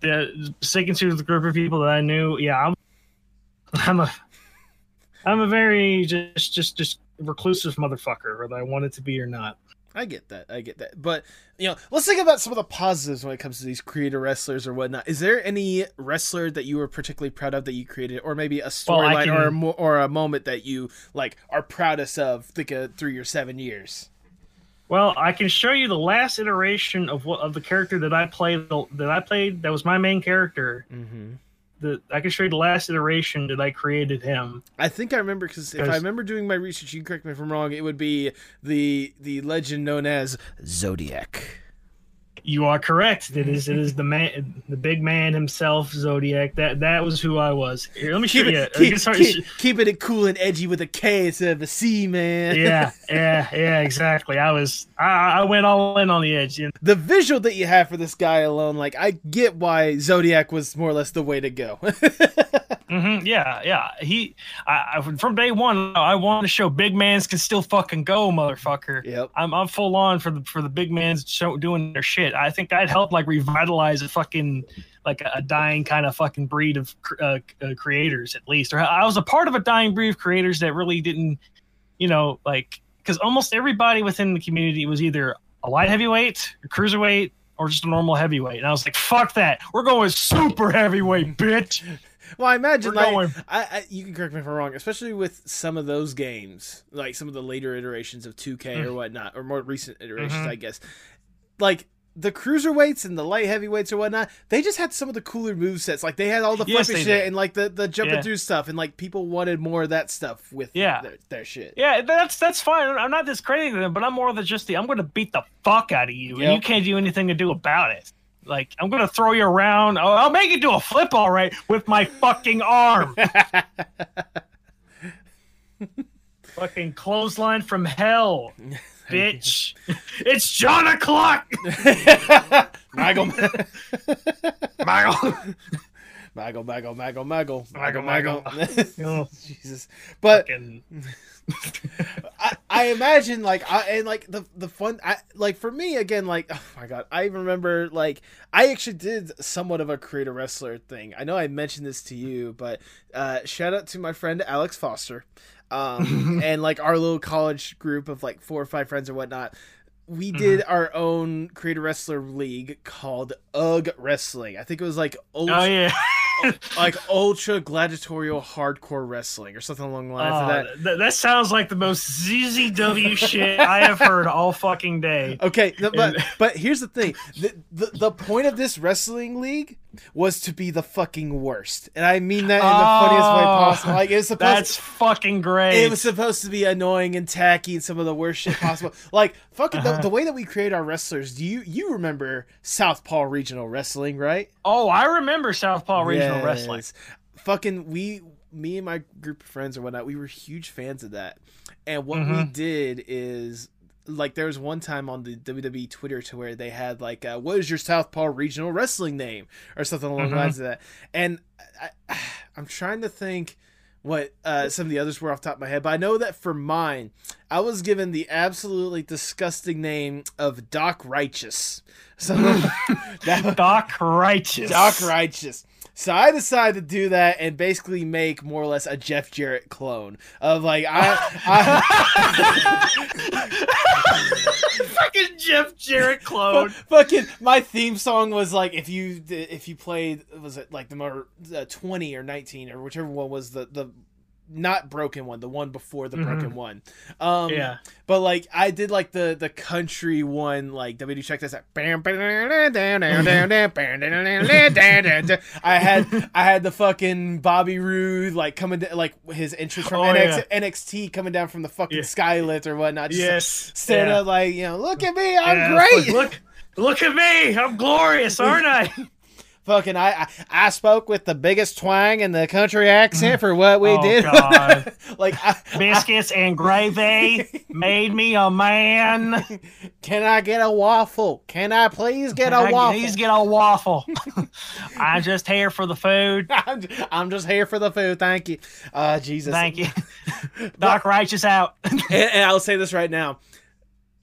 The, sticking to the group of people that I knew. Yeah, I'm I'm a I'm a very just just just reclusive motherfucker, whether I want it to be or not. I get that. I get that. But you know, let's think about some of the positives when it comes to these creator wrestlers or whatnot. Is there any wrestler that you were particularly proud of that you created, or maybe a Well, storyline can- or a mo- or a moment that you like are proudest of? Think uh, through your seven years. Well, I can show you the last iteration of what of the character that I played that I played that was my main character. Mm-hmm. The I can show you the last iteration that I created him. I think I remember because if I remember doing my research, you can correct me if I'm wrong. It would be the the legend known as Zodiac. You are correct. It is it is the man, the big man himself, Zodiac. That that was who I was. Here, let me show Keep you. it, I keep, start- keep, keeping it cool and edgy with a K instead of a C, man. yeah, yeah, yeah, exactly. I was I, I went all in on the edge. You know? the visual that you have for this guy alone, like I get why Zodiac was more or less the way to go. hmm yeah, yeah. He, I, I from day one, I wanted to show big mans can still fucking go, motherfucker. Yep. I'm, I'm full on for the for the big mans show, doing their shit. I think I'd help like revitalize a fucking like a, dying kind of fucking breed of uh, uh, creators at least. Or I was a part of a dying breed of creators that really didn't, you know, like because almost everybody within the community was either a light heavyweight, a cruiserweight, or just a normal heavyweight. And I was like, fuck that. We're going super heavyweight, bitch. well, I imagine We're like I, I, you can correct me if I'm wrong, especially with some of those games, like some of the later iterations of 2K or Mm. whatnot, or more recent iterations, Mhm. I guess. Like the cruiserweights and the light heavyweights or whatnot, they just had some of the cooler move sets. Like they had all the Yes, flippy shit did. and like the the jumping Yeah. through stuff, and like people wanted more of that stuff with Yeah. their, their shit. Yeah, that's that's fine. I'm not discrediting them, but I'm more than just the I'm going to beat the fuck out of you, and you can't do anything to do about it. Like I'm going to throw you around. I'll, I'll make you do a flip, all right, with my fucking arm. fucking clothesline from hell, bitch. it's John o'clock. Michael, Michael. Maggle, maggle, maggle, maggle, Maggle, maggle, maggle. Jesus, but Fucking- I, I imagine like I and like the the fun I like for me again like oh my god I even remember like I actually did somewhat of a creator wrestler thing. I know I mentioned this to you, but uh, shout out to my friend Alex Foster, um, and like our little college group of like four or five friends or whatnot. We did our own creator wrestler league called UG Wrestling. I think it was like Oh yeah. like ultra gladiatorial hardcore wrestling or something along the lines of Oh, that. that. that sounds like the most ECW shit I have heard all fucking day. Okay, no, but but here's the thing: the, the the point of this wrestling league was to be the fucking worst, and I mean that in the funniest way Oh, possible. Like it was supposed. That's fucking great. it was supposed to be annoying and tacky and some of the worst shit possible. like fucking the, Uh-huh. the way that we create our wrestlers. Do you you remember Southpaw Regional Wrestling, right? oh, I remember Southpaw Regional Wrestling. Fucking we, me and my group of friends or whatnot, we were huge fans of that. And what we Mhm. did is, like, there was one time on the WWE Twitter to where they had like, uh, "What is your Southpaw Regional Wrestling name?" or something along the Mhm. lines of that. And I, I'm trying to think what uh, some of the others were off the top of my head, but I know that for mine, I was given the absolutely disgusting name of Doc Righteous. So that, Doc Righteous. Doc Righteous. So I decided to do that and basically make more or less a Jeff Jarrett clone of like I, I fucking Jeff Jarrett clone. fucking my theme song was like if you if you played was it like the more uh, 20 or 19 or whichever one was the the not broken one the one before the Mhm. broken one um Yeah. but like i did like the the country one like wd check this out i had i had the fucking bobby Roode like coming to, like his entrance from Oh, NX, yeah. nxt coming down from the fucking Yeah. skylift or whatnot just Yes. standing Yeah. up like you know look at me i'm Yeah, great Look, look at me. I'm glorious, aren't I? Fucking I, I I spoke with the biggest twang in the country accent for what we Oh, did. God. like I, Biscuits and gravy made me a man. can I get a waffle? Can I please get a I- waffle? Please get a waffle. I'm just here for the food. I'm, I'm just here for the food. Thank you. Uh Jesus. Thank you. Doc Righteous out. and, and I'll say this right now.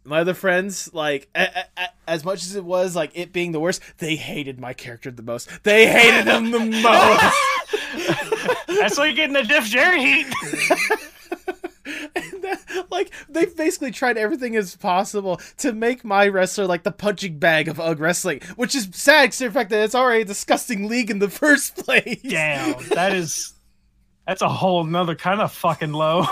My other friends, like, a, a, a- as much as it was like it being the worst, they hated my character the most. They hated him the most. That's why you're getting the Jeff Jarrett heat. That- uh, like they basically tried everything as possible to make my wrestler like the punching bag of UG wrestling, which is sad considering the fact that it's already a disgusting league in the first place. Damn, that is that's a whole nother kind of fucking low.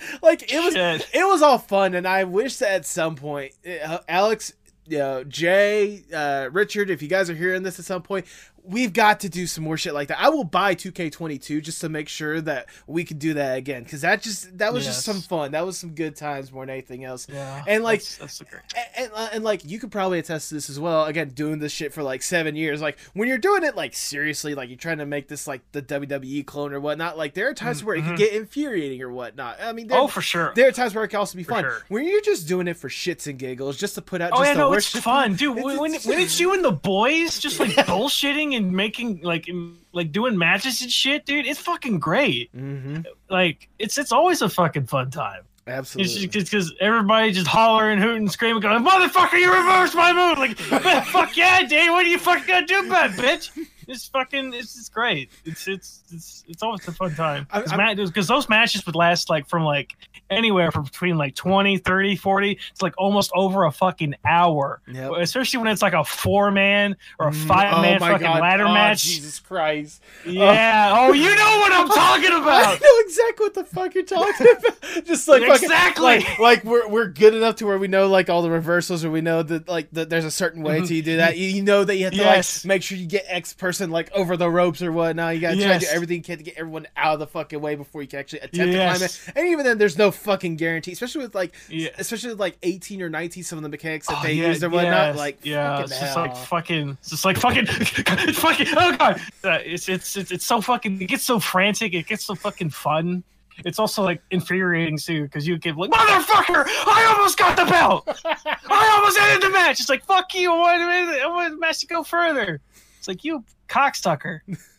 like it was, Shit. it was all fun, and I wish that at some point, uh, Alex, you know, Jay, uh, Richard, if you guys are hearing this at some point. We've got to do some more shit like that. I will buy 2K22 just to make sure that we can do that again because that just that was just some fun. That was some good times more than anything else. Yeah, and like that's, that's great. and, and, uh, and like you could probably attest to this as well again doing this shit for like seven years like when you're doing it like seriously like you're trying to make this like the wwe clone or whatnot like there are times where it can Mhm. get infuriating or whatnot i mean there, Oh, for sure. there are times where it can also be For fun sure. when you're just doing it for shits and giggles just to put out Oh just yeah, no, it's fun, dude. It's- when, when, it's- when it's you and the boys just like bullshitting and making like like doing matches and shit, dude, it's fucking great. Mhm. Like it's it's always a fucking fun time. absolutely It's just because everybody just hollering, hooting, screaming, going, "Motherfucker, you reversed my move!" Like, fuck yeah, Dave. What are you fucking gonna do about it, bitch? It's fucking, it's it's great. It's it's it's it's always a fun time. I'm- I'm- Because those matches would last like from like anywhere from between like 20, 30, 40 It's like almost over a fucking hour. Yep. Especially when it's like a four man or a Mm, five man oh fucking God. ladder Oh, match. jesus christ Yeah. Oh, you know what I'm talking about. I know exactly what the fuck you're talking about. Just like fucking- Exactly. like, like we're we're good enough to where we know like all the reversals, or we know that like that there's a certain way to you do that. You, you know that you have to Mm-hmm. Yes. like make sure you get X person like over the ropes or whatnot. You gotta try to do everything you can to get everyone out of the fucking way before you can actually attempt Yes. to climb it. And even then, there's no fucking guarantee, especially with like Yeah. especially with like 18 or 19, some of the mechanics that Oh, they yeah, used or whatnot. yes, Like yeah, it's just like fucking, it's just like fucking, it's fucking. Oh god, Uh, it's, it's it's it's so fucking. It gets so frantic. It gets so fucking fun. It's also like infuriating too because you get like motherfucker, I almost got the belt. I almost ended the match. It's like fuck you. I wanted, I wanted the match to go further. Like you cocksucker.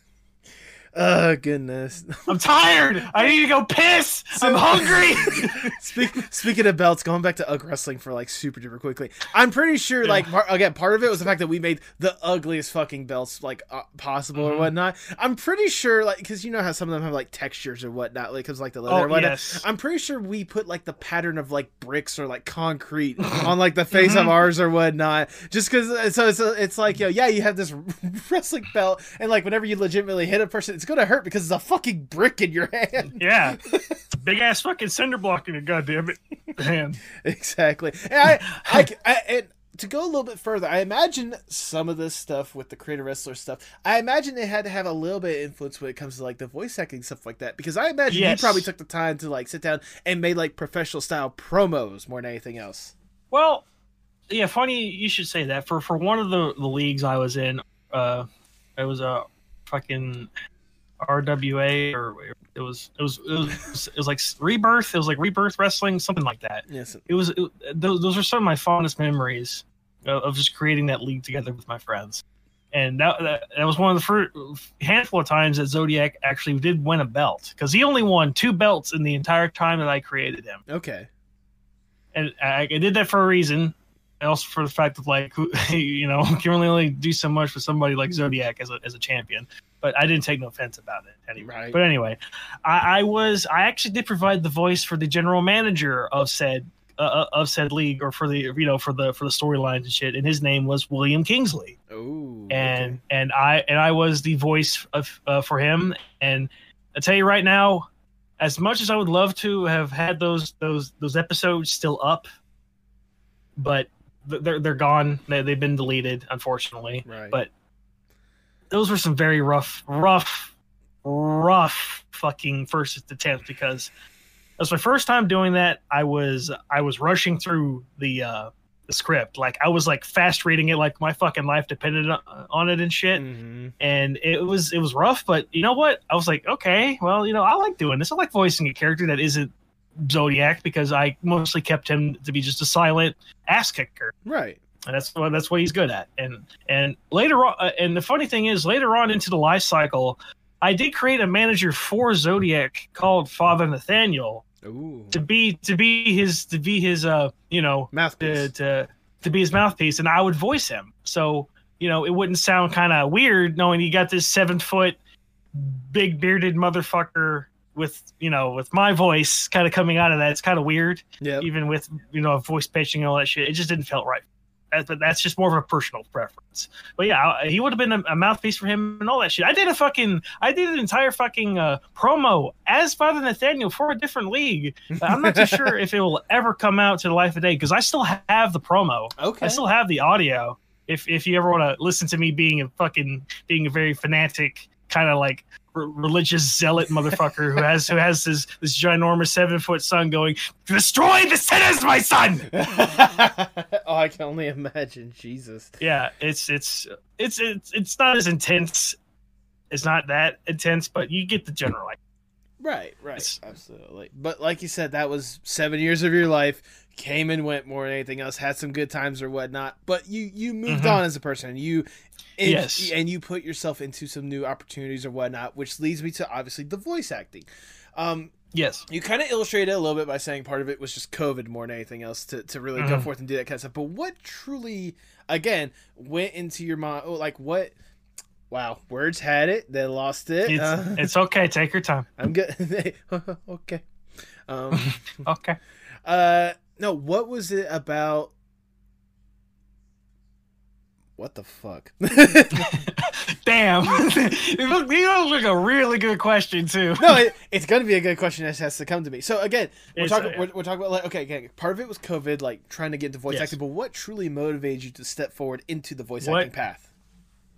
Oh goodness. I'm tired. I need to go piss. I'm hungry. Speak, speaking of belts, going back to UG wrestling for like super duper quickly, I'm pretty sure like par- again part of it was the fact that we made the ugliest fucking belts like uh, possible or Mhm. whatnot. I'm pretty sure like because you know how some of them have like textures or whatnot, like because like the leather Oh, or whatnot. yes. I'm pretty sure we put like the pattern of like bricks or like concrete on like the face Mhm. of ours or whatnot, just because. So it's it's like yo yeah you have this wrestling belt and like whenever you legitimately hit a person, it's gonna hurt because it's a fucking brick in your hand. yeah, big ass fucking cinder block in your goddamn it hand. exactly. And I, I, I, and to go a little bit further, I imagine some of this stuff with the creator wrestler stuff. I imagine they had to have a little bit of influence when it comes to like the voice acting stuff like that. Because I imagine Yes. you probably took the time to like sit down and made like professional style promos more than anything else. Well, yeah, funny you should say that. For for one of the the leagues I was in, uh, it was a fucking RWA or it was it was it was, it was like rebirth. It was like rebirth wrestling, something like that. Yes. It was it, those those are some of my fondest memories of, of just creating that league together with my friends. And that, that that was one of the first handful of times that Zodiac actually did win a belt because he only won two belts in the entire time that I created him Okay. and I, I did that for a reason. And also for the fact that like you know you can only only do so much with somebody like Zodiac as a as a champion. But I didn't take no offense about it anyway. Right. But anyway, I, I was I actually did provide the voice for the general manager of said uh, of said league or for the you know for the for the storylines and shit. And his name was William Kingsley Oh. and and I and I was the voice of uh, for him. And I tell you right now, as much as I would love to have had those those those episodes still up, but they're they're gone. They, they've been deleted, unfortunately. Right. But those were some very rough, rough, rough fucking first attempts because was my first time doing that. I was I was rushing through the uh the script. Like I was like fast reading it like my fucking life depended on, on it and shit. Mm-hmm. And it was it was rough, but you know what? I was like, okay, well, you know, I like doing this. I like voicing a character that isn't Zodiac because I mostly kept him to be just a silent ass kicker Right. And that's what that's what he's good at. And and later on, uh, and the funny thing is, later on into the life cycle, I did create a manager for Zodiac called Father Nathaniel Ooh. to be to be his to be his uh you know Mouthpiece. to to, to be his mouthpiece, and I would voice him. So you know it wouldn't sound kind of weird knowing you got this seven foot big bearded motherfucker with you know with my voice kind of coming out of that. It's kind of weird yeah even with you know voice pitching and all that shit. It just didn't feel right. But that's just more of a personal preference. But yeah, he would have been a, a mouthpiece for him and all that shit. I did a fucking, I did an entire fucking uh, promo as Father Nathaniel for a different league. But I'm not too sure if it will ever come out to the life of day because I still have the promo. Okay. I still have the audio. If if you ever want to listen to me being a fucking being a very fanatic kind of like r- religious zealot motherfucker who has who has this this ginormous seven foot son going destroy the sinners, my son. oh, I can only imagine. Jesus. yeah, it's it's it's it's it's not as intense. It's not that intense, but you get the general idea. Right, right, absolutely. But like you said, that was seven years of your life. Came and went more than anything else. Had some good times or whatnot. But you you moved Mhm. on as a person. You and, Yes. and you put yourself into some new opportunities or whatnot, which leads me to obviously the voice acting. Um, Yes. you kind of illustrated it a little bit by saying part of it was just COVID more than anything else to, to really go Mhm. forth and do that kind of stuff. But what truly, again, went into your mind? oh, Like what? Wow, words had it, then lost it. It's, Uh, it's okay. Take your time. I'm good. okay. Um, Okay. uh, no, what was it about? What the fuck? Damn. you look, like a really good question too. no, it, it's gonna be a good question that has to come to me. So again, we're It's, talking, uh, we're, we're talking about like, okay, again, part of it was COVID, like trying to get into voice Yes. acting. But what truly motivated you to step forward into the voice What- acting path?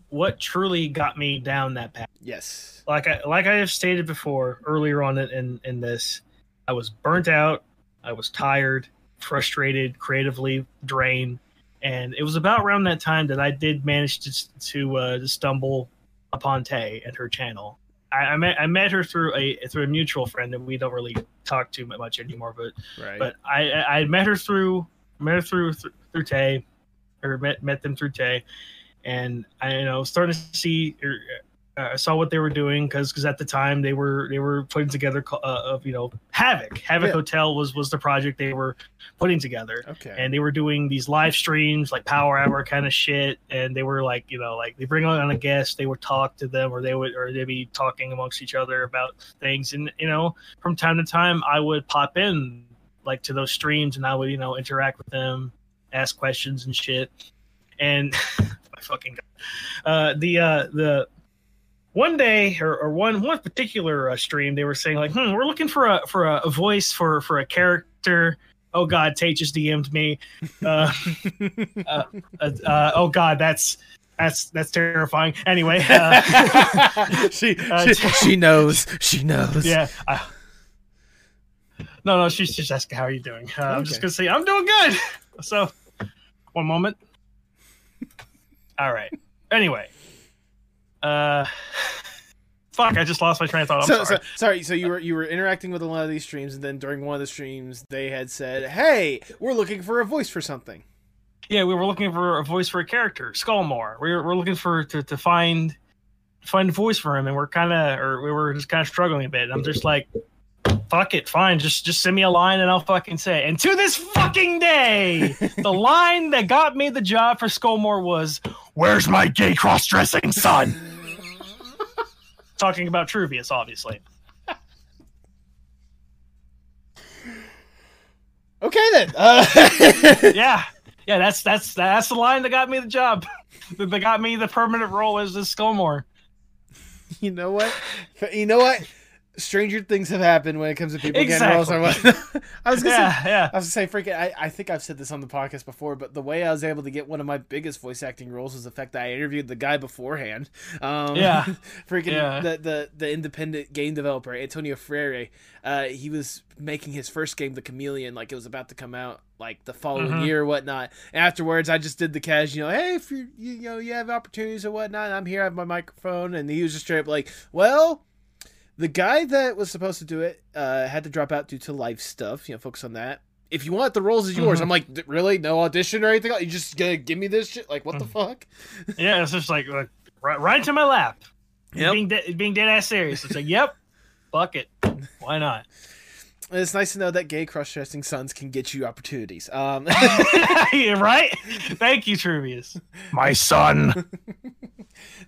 What truly got me down that path? Yes. like I like I have stated before earlier on in in this, I was burnt out, I was tired, frustrated, creatively drained, and it was about around that time that I did manage to to, uh, to stumble upon Tay and her channel. I, I met I met her through a through a mutual friend that we don't really talk too much anymore, but Right. but I I met her through met her through through, through Tay, or met met them through Tay, and I you know starting to see. Uh, I saw what they were doing because because at the time they were they were putting together uh, of you know Havoc. Havoc Yeah. Hotel was was the project they were putting together. Okay. and they were doing these live streams like power hour kind of shit and they were like you know like they bring on a guest they would talk to them or they would or they'd be talking amongst each other about things. And you know from time to time i would pop in like to those streams and i would you know interact with them ask questions and shit. And my fucking god. Uh the uh the one day or, or one one particular uh, stream they were saying like hmm we're looking for a for a, a voice for for a character. Oh god Tay just dm'd me. Uh, uh, uh, uh, oh god that's that's that's terrifying. Anyway uh, she, uh, she she knows. She knows. yeah no no she's just asking how are you doing? Uh, i'm just gonna say i'm doing good. So one moment. All right. Anyway uh fuck i just lost my train of thought i'm so, sorry so sorry. So you were you were interacting with a lot of these streams, and then during one of the streams, they had said, "Hey, we're looking for a voice for something." Yeah, we were looking for a voice for a character, Skullmore. We were, we're looking for to, to find find a voice for him, and we're kind of or we were just kind of struggling a bit. I'm just like, fuck it, fine, just just send me a line and I'll fucking say. it. And to this fucking day, the line that got me the job for Skullmore was, "Where's my gay cross dressing son?" Talking about Truvius, obviously. Okay then. Uh, yeah, yeah, that's that's that's the line that got me the job. that got me the permanent role as this Skullmore. you know what? You know what? Stranger things have happened when it comes to people getting roles. or what- I was gonna Yeah, say, yeah. I was gonna say, freaking. I, I think I've said this on the podcast before, but the way I was able to get one of my biggest voice acting roles was the fact that I interviewed the guy beforehand. Um, Yeah. freaking Yeah. the, the the independent game developer Antonio Freire. Uh, he was making his first game, The Chameleon, like it was about to come out like the following Mhm. year or whatnot. And afterwards, I just did the cash, you know, hey, if you you know you have opportunities or whatnot, I'm here, I have my microphone, and he was just straight up like, well. The guy that was supposed to do it uh, had to drop out due to life stuff. You know, focus on that. If you want, the roles is yours. Mhm. I'm like, really? No audition or anything? You just gonna give me this shit? Like, what the fuck? Yeah, it's just like, like right, right into my lap. Yep. Being de- being dead ass serious. It's like, yep, fuck it, why not? It's nice to know that gay cross-dressing sons can get you opportunities. Um, Yeah, right? Thank you, Truvius. My son.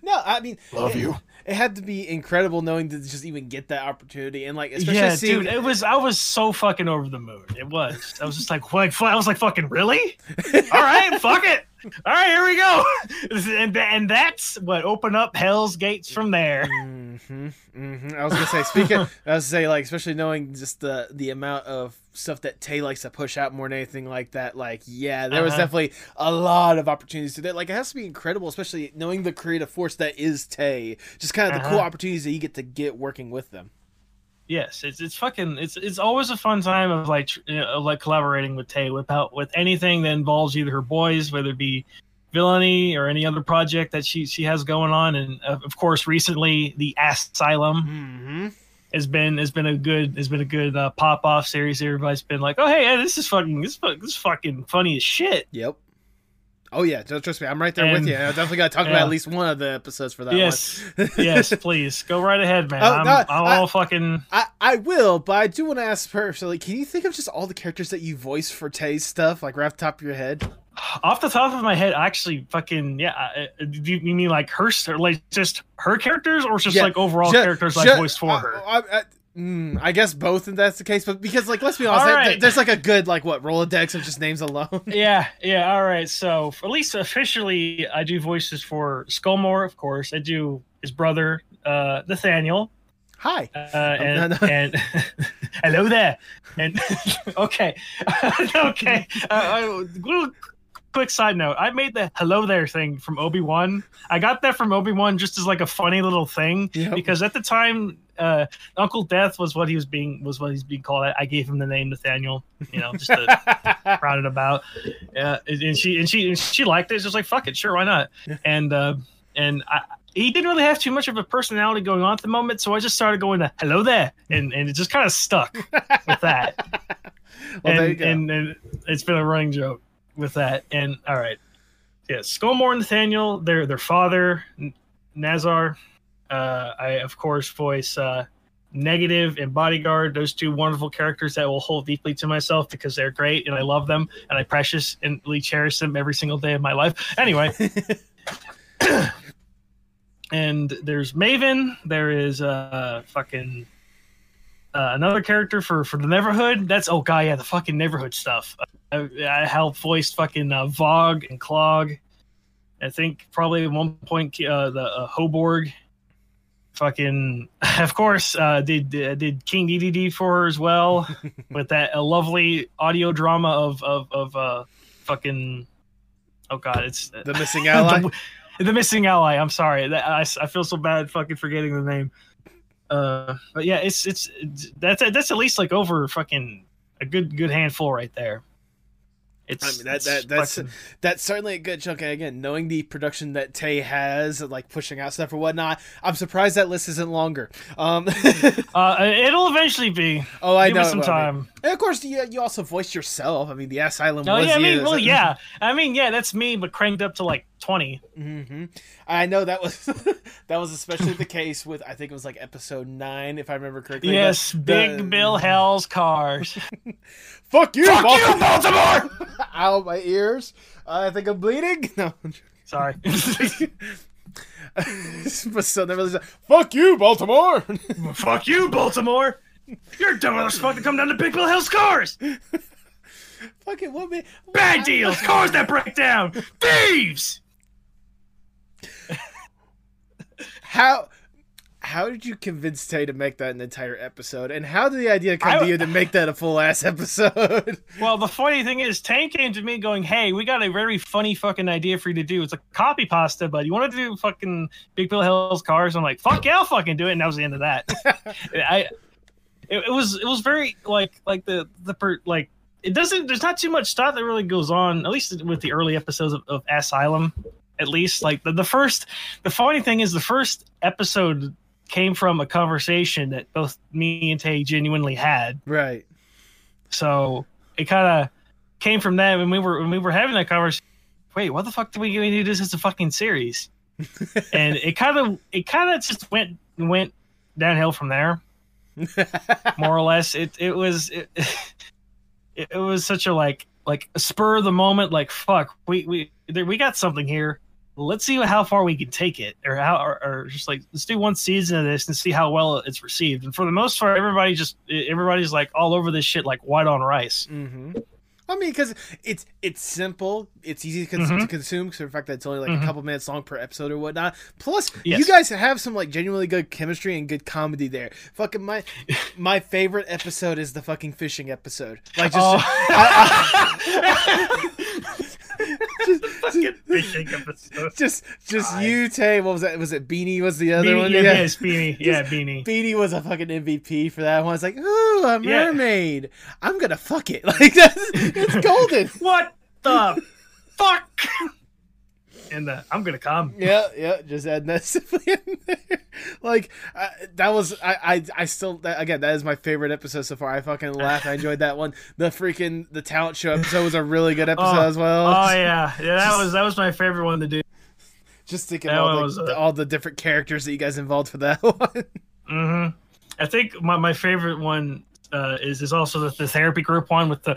no, I mean, Love it- you. It had to be incredible knowing to just even get that opportunity and like, especially yeah, seeing, dude, it was. I was so fucking over the moon. It was. I was just like, like, I was like, fucking, really? All right, fuck it. All right, here we go. And and that's what opened up hell's gates from there. Mm. Hmm hmm I was gonna say, speaking, I was gonna say, like, especially knowing just the the amount of stuff that Tay likes to push out more than anything like that. Like, yeah, there was Uh-huh. definitely a lot of opportunities to that. Like, it has to be incredible, especially knowing the creative force that is Tay. Just kind of the cool Uh-huh. opportunities that you get to get working with them. Yes, it's it's fucking it's it's always a fun time of like tr- you know, like collaborating with Tay without with anything that involves either her boys, whether it be villainy or any other project that she she has going on, and of course recently the Asylum Mm-hmm. has been has been a good has been a good uh, pop off series. Everybody's been like, oh hey, this is fucking this is, this is fucking funny as shit. Yep. Oh yeah, trust me. I'm right there with you. I definitely got to talk yeah. about at least one of the episodes for that yes, one. yes, please go right ahead, man. Oh, I'm, no, I'm I- all fucking. I, I will, but I do want to ask personally, can you think of just all the characters that you voice for Tay's stuff, like right off the top of your head? Off the top of my head, actually, fucking yeah. I- I- Do you mean like her, like just her characters, or just Yeah, like overall ju- characters ju- I voiced for I- her? I, I, mm, I guess both, if that's the case. But because, like, let's be honest, there- there's like a good like what Rolodex of just names alone. yeah, yeah. All right. So at least officially, I do voices for Skullmore, of course. I do his brother, uh, Nathaniel. Hi. Uh, and no, no. and hello there. And okay, okay. Uh, uh, little quick side note: I made the hello there thing from Obi Wan. I got that from Obi Wan just as like a funny little thing Yep. because at the time, uh, Uncle Death was what he was being was what he's being called. I, I gave him the name Nathaniel. You know, just to round it about. Yeah, and and she and she and she liked it. She was like, "Fuck it, sure, why not?" And uh, and I, he didn't really have too much of a personality going on at the moment, so I just started going to "Hello there," and and it just kind of stuck with that. Well, and, there you go. and and it's been a running joke with that. And all right, yeah, Skullmore and Nathaniel, their their father, N- Nazar. Uh, I of course voice uh, Negative and Bodyguard. Those two wonderful characters that will hold deeply to myself because they're great and I love them and I preciously cherish them every single day of my life. Anyway. and there's Maven. There is uh fucking uh, another character for for the neighborhood. That's oh god, yeah, the fucking neighborhood stuff. I, I helped voice fucking uh, Vogue and Clog. I think probably at one point uh, the uh, Hoborg. Fucking, of course, uh, did uh, did King DDD for her as well, with that a lovely audio drama of of of uh, fucking. Oh god, it's The missing ally. the, the missing ally. I'm sorry, I, I feel so bad fucking forgetting the name. Uh, but yeah, it's it's, it's that's that's at least like over fucking a good good handful right there. It's I mean that, it's that that's fucking- that's certainly a good chunk. Again, knowing the production that Tay has, like pushing out stuff or whatnot, I'm surprised that list isn't longer. Um, uh, it'll eventually be. oh, I Give know. it some well, I mean- time. And of course, you, you also voiced yourself. I mean, the Asylum Oh was yeah, I mean, you. well, yeah, I mean, yeah, that's me, but cranked up to like twenty. hmm I know that was that was especially the case with I think it was like episode nine, if I remember correctly. Yes, the- Big Bill Hell's cars. Fuck you, Fuck Baltimore! you, Baltimore! Ow, my ears. I think I'm bleeding. No. I'm. Sorry. but still never listen. Fuck you, Baltimore. Fuck you, Baltimore. You're dumb as fuck to come down to Big Bill Hell's cars. Fucking what man? Bad deals, cars that break down, thieves. How how did you convince Tay to make that an entire episode? And how did the idea come I- to you to make that a full ass episode? Well, the funny thing is, Tay came to me going, "Hey, we got a very funny fucking idea for you to do. It's a copy pasta, but you want to do fucking Big Bill Hell's cars?" I'm like, "Fuck yeah, I'll fucking do it." And that was the end of that. I, it, it was it was very like like the the per, like it doesn't. There's not too much stuff that really goes on, at least with the early episodes of, of Asylum. At least like the, the first. The funny thing is, the first episode came from a conversation that both me and Tay genuinely had. right. So it kind of came from that when we were when we were having that conversation. Wait, what the fuck did we do this as a fucking series? and it kind of it kind of just went went downhill from there, more or less. It it was it, it, was such a like like a spur of the moment like fuck we we there, we got something here. Let's see how far we can take it, or how, or, or just like let's do one season of this and see how well it's received. And for the most part, everybody just everybody's like all over this shit like white on rice. hmm I mean, because it's it's simple, it's easy to, cons- Mhm. to consume. Because the fact that it's only like Mhm. a couple minutes long per episode or whatnot. Plus, Yes. you guys have some like genuinely good chemistry and good comedy there. Fucking my my favorite episode is the fucking fishing episode. Like just. Oh. I- fucking fishing episode. just just you Tay what was that was it beanie was the other Beanie, one yeah, yes, Beanie. Yeah, Beanie. beanie was a fucking mvp for that one it's like ooh a Yeah. mermaid i'm gonna fuck it like that's it's golden What the fuck? And uh, I'm gonna come. yeah yeah just add that simply in there like uh, that was I, I i still that, again that is my favorite episode so far i fucking laughed i enjoyed that one the freaking the talent show episode was a really good episode Oh, as well Oh yeah, yeah. That was that was my favorite one to do. just thinking that all the, was, uh, all the different characters that you guys involved for that one hmm I think my, my favorite one uh, is is also the, the therapy group one with the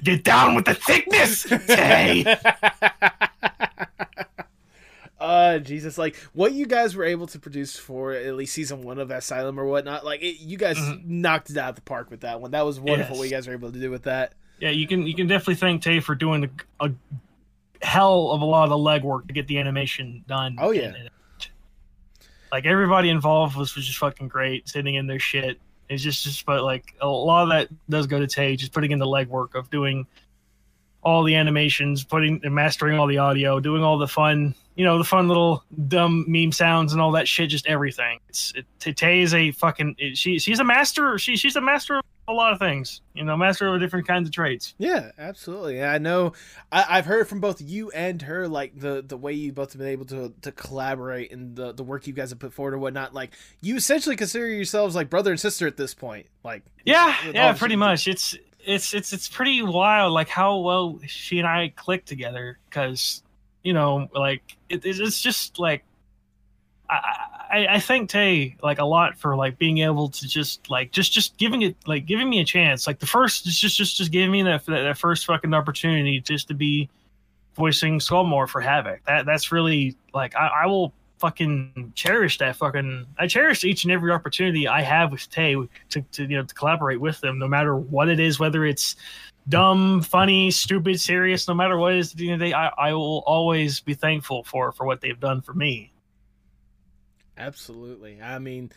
get down with the thickness. Tay. Uh, Jesus, like what you guys were able to produce for at least season one of Asylum or whatnot, like it, you guys knocked it out of the park with that one. That was wonderful Yes. what you guys were able to do with that. Yeah, you can you can definitely thank Tay for doing a, a hell of a lot of the legwork to get the animation done. Oh, yeah. And- like everybody involved was, was just fucking great, sitting in their shit. It's just just but like a lot of that does go to Tay, just putting in the legwork of doing all the animations, putting and mastering all the audio, doing all the fun, you know, the fun little dumb meme sounds and all that shit, just everything. It's it, Tay is a fucking she she's a master. She she's a master of a lot of things, you know, master of different kinds of trades. Yeah, absolutely. And I know I, I've heard from both you and her like the the way you both have been able to to collaborate and the the work you guys have put forward or whatnot. Like you essentially consider yourselves like brother and sister at this point. Like Yeah, yeah, pretty much. It's it's it's it's pretty wild, like how well she and I click together. Because you know, like it, it's just like I, I thank Tay like a lot for like being able to just like just just giving it like giving me a chance. Like the first just just just giving me that that, that first fucking opportunity just to be voicing Skullmore for Havoc. That that's really like I, I will fucking cherish that fucking I cherish each and every opportunity I have with Tay to, to you know to collaborate with them no matter what it is whether it's dumb funny stupid serious no matter what it is you know, they I, I will always be thankful for for what they've done for me Absolutely. I mean,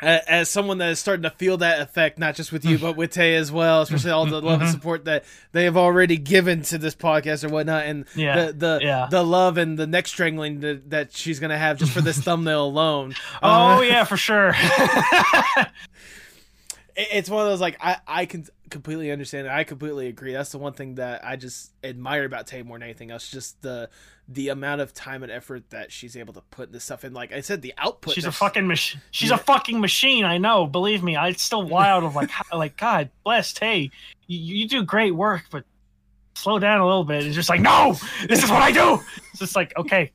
as someone that is starting to feel that effect, not just with you, but with Tay as well, especially all the love and Mm-hmm. support that they have already given to this podcast or whatnot, and Yeah, the the, yeah. the love and the neck strangling that, that she's gonna have just for this thumbnail alone. oh Uh, yeah for sure it- it's one of those like I I can completely understand. It. I completely agree. That's the one thing that I just admire about Tay more than anything else. Just the the amount of time and effort that she's able to put this stuff. And like I said, the output. she's a fucking machine she's Yeah. a fucking machine I know believe me I, still wild of like like God bless Tay you, you do great work but slow down a little bit it's just like no this is what I do it's just like okay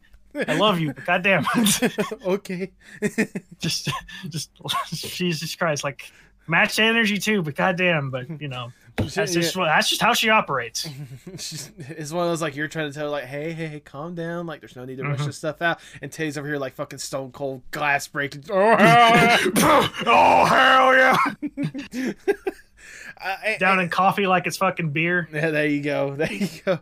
I love you but goddamn okay. just just Jesus Christ like match energy too but goddamn but you know that's just that's just how she operates She's- it's one of those like you're trying to tell her like, hey, hey, hey, calm down. Like, there's no need to rush Mhm. this stuff out. And Tay's over here like fucking stone cold glass breaking. Oh hell yeah! oh hell yeah I- down in coffee like it's fucking beer Yeah, there you go. There you go.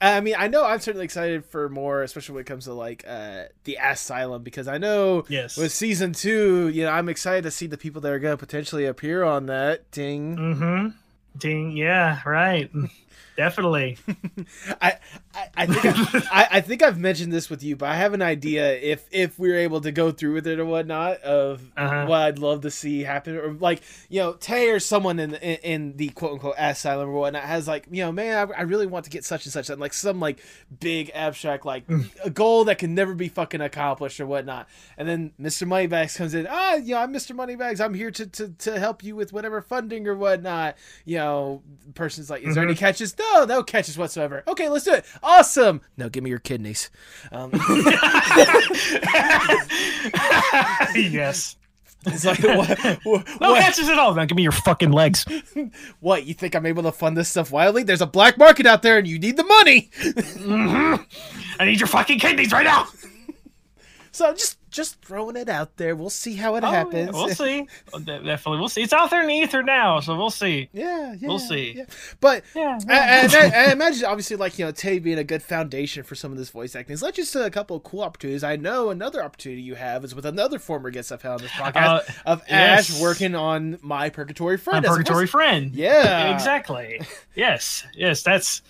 I mean, I know I'm certainly excited for more, especially when it comes to like uh the Asylum, because I know Yes. with season two, you know, I'm excited to see the people that are going to potentially appear on that. Ding. mm-hmm ding yeah right definitely I, I, I think I, I think I've mentioned this with you, but I have an idea if if we're able to go through with it or whatnot of Uh-huh. what I'd love to see happen, or like you know Tay or someone in in, in the quote unquote asylum or whatnot has like you know man I, I really want to get such and such and like some like big abstract like a goal that can never be fucking accomplished or whatnot, and then Mr. Moneybags comes in ah you know I'm Mr. Moneybags I'm here to to to help you with whatever funding or whatnot you know the person's like is there any Mhm. Catches no no catches whatsoever okay let's do it awesome now give me your kidneys um, yes. It's like what, what, No what, catches at all. Now give me your fucking legs. what you think I'm able to fund this stuff wildly? There's a black market out there, and you need the money. I need your fucking kidneys right now. So just just throwing it out there. We'll see how it Oh, yeah, happens. We'll see. Oh, Definitely, we'll see. It's out there in the ether now, so we'll see. Yeah, yeah. We'll see. yeah. But Yeah, I, and I, I imagine obviously like you know Tay being a good foundation for some of this voice acting. Let's just a couple of cool opportunities. I know another opportunity you have is with another former guest I've had on this podcast Uh, of yes. Ash working on My Purgatory Friend. My purgatory friend. Yeah. exactly. Yes, yes. That's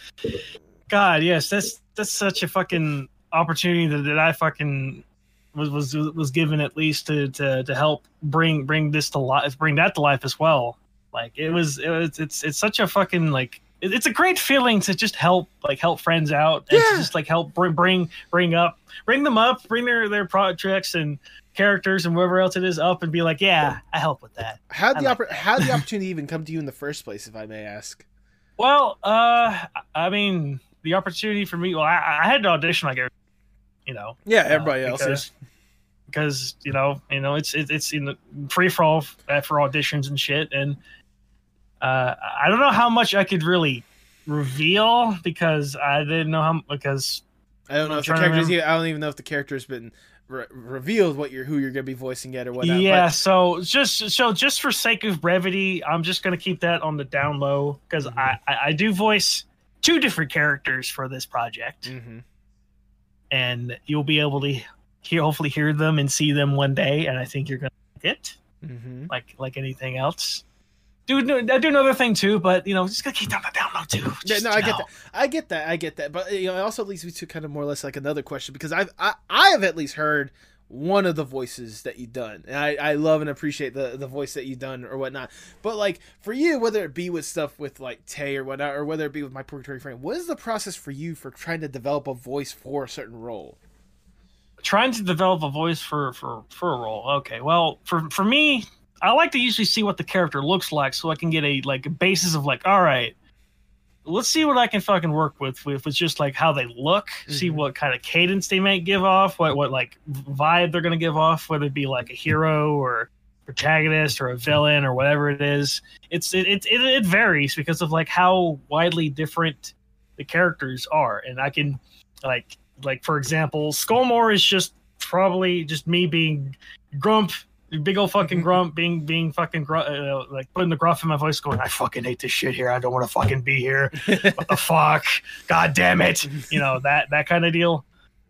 God. Yes, that's that's such a fucking opportunity that, that I fucking was was was given at least to to to help bring bring this to life, bring that to life as well. Like it was, it was it's it's such a fucking like it's a great feeling to just help like help friends out and to just like help bring bring bring up bring them up bring their their projects and characters and whatever else it is up and be like yeah i help with that How the like oppor- how the opportunity even come to you in the first place, if I may ask? Well, uh, I mean, the opportunity for me. Well, I, I had to audition like, every- you know. Yeah, uh, everybody else, Because, because you know, you know, it's it, it's in the free for all uh, for auditions and shit, and uh, I don't know how much I could really reveal because I didn't know how because I don't know I'm if the characters. remember- I don't even know if the character's been re- revealed what you're who you're gonna be voicing yet or whatnot. yeah, but- so just so just for sake of brevity, I'm just gonna keep that on the down low because Mm-hmm. I, I I do voice two different characters for this project, Mhm. And you'll be able to hear hopefully hear them and see them one day, and I think you're gonna like it Mhm. like like anything else. Do I do another thing too, but you know, just gotta keep on the down low too. Yeah, no, I get know. that. I get that. I get that. But you know, it also leads me to kind of more or less like another question because I've I, I have at least heard one of the voices that you've done, and I, I love and appreciate the the voice that you've done or whatnot. But like for you, whether it be with stuff with like Tay or whatnot, or whether it be with my purgatory friend, what is the process for you for trying to develop a voice for a certain role? trying to develop a voice for for for a role okay well for for me I like to usually see what the character looks like so I can get a like a basis of like, all right, let's see what I can fucking work with with with just like how they look, see mm-hmm. what kind of cadence they might give off, what what like vibe they're gonna give off, whether it be like a hero or protagonist or a villain or whatever it is. It's it it, it, it varies because of like how widely different the characters are, and I can like like for example, Skullmore is just probably just me being grump big old fucking grump being being fucking gru- uh, like putting the gruff in my voice going i fucking hate this shit here. I don't want to fucking be here. What the fuck? God damn it. You know that that kind of deal.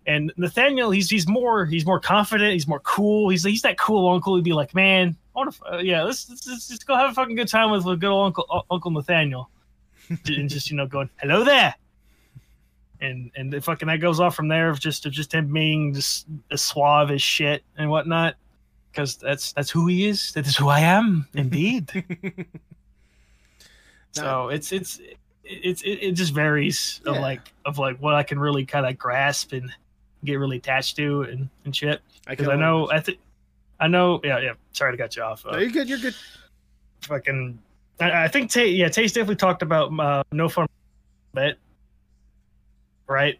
And nathaniel he's he's more he's more confident he's more cool. He's he's that cool uncle he'd be like man i want to uh, yeah let's, let's let's just go have a fucking good time with, with good old uncle uh, uncle nathaniel. And just you know going hello there. And and the fucking that goes off from there of just of just him being just as suave as shit and whatnot because that's that's who he is. That is who I am, indeed. so it's it's it's it, it just varies of like of like what I can really kind of grasp and get really attached to and, and shit. Because can I, know I think I know yeah yeah. Sorry to cut you off. Uh, No, you're good. You're good. fucking I, I think Tay yeah Tay's definitely talked about uh, no fun bit right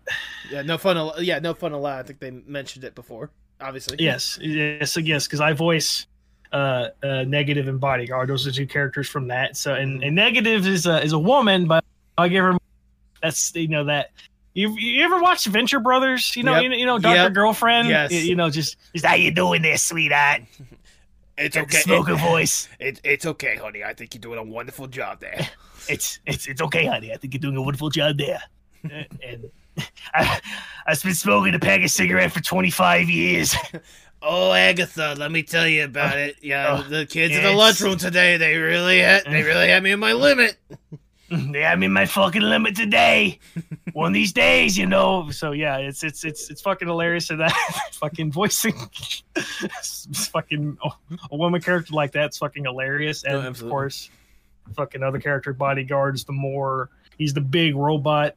Yeah, no fun. al- Yeah, no fun allowed. I think they mentioned it before. Obviously. Yes, yes, yes, because I voice uh, uh, negative and bodyguard. Those are two characters from that. So, and, and negative is a is a woman, but I give her that's you know that. You, you ever watch Venture Brothers? You know, Yep. you know, you know, Doctor Yep. Girlfriend. Yes. You, you know, just, just how you doing there, sweetheart? It's okay. smoker It- voice. It, it's okay, honey. I think you're doing a wonderful job there. It's it's it's okay, honey. I think you're doing a wonderful job there. and I, I've been smoking a pack of cigarette for 25 years. Oh, Agatha, let me tell you about oh. it. Yeah, Oh, the kids in the lunchroom today, they really had, they really had me in my limit. They had me in my fucking limit today. One of these days, you know. So yeah, it's it's it's it's fucking hilarious and that fucking voicing it's fucking a woman character like that's fucking hilarious. And No, of course, fucking other character bodyguards the more he's the big robot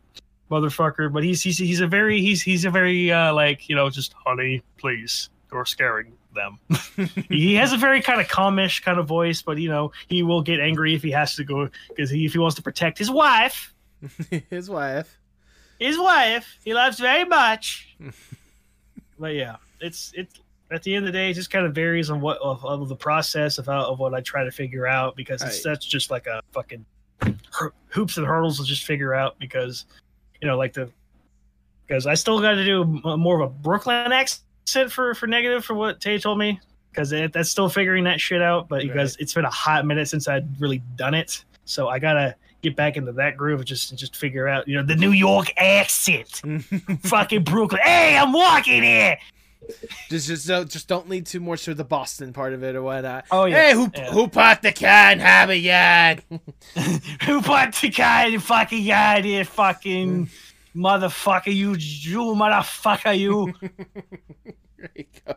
motherfucker, but he's he's he's a very he's he's a very uh like, you know, just honey, please, you're scaring them. he has a very kind of calmish kind of voice, but you know, he will get angry if he has to go because he, if he wants to protect his wife, His wife. his wife, he loves very much. but yeah, it's it's at the end of the day, it just kind of varies on what of, of the process of how of what I try to figure out because it's Right. that's just like a fucking hoops and hurdles to just figure out because you know like the because I still got to do uh, more of a Brooklyn accent for for negative for what Tay told me because that's still figuring that shit out. But because it's been a hot minute since I'd really done it, so I gotta get back into that groove just just figure out you know the New York accent, fucking Brooklyn. Hey, I'm walking here. Just, just, don't, just don't lead too much to the Boston part of it or whatnot. Oh, yeah. Hey, who, Yeah. who parked the car in a Yard? Who put the in fucking yard here, fucking motherfucker? You, you motherfucker, you. There you go.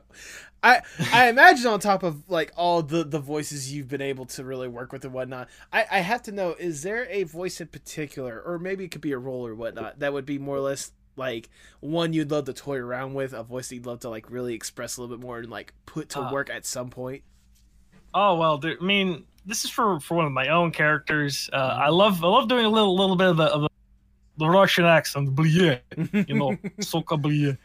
I I imagine on top of like all the the voices you've been able to really work with and whatnot, I I have to know is there a voice in particular, or maybe it could be a role or whatnot that would be more or less like one you'd love to toy around with, a voice that you'd love to like really express a little bit more and like put to Uh, work at some point. Oh well, I mean, this is for for one of my own characters. Uh, I love I love doing a little little bit of the, of the, the Russian accent, bleh, you know, soka bleh.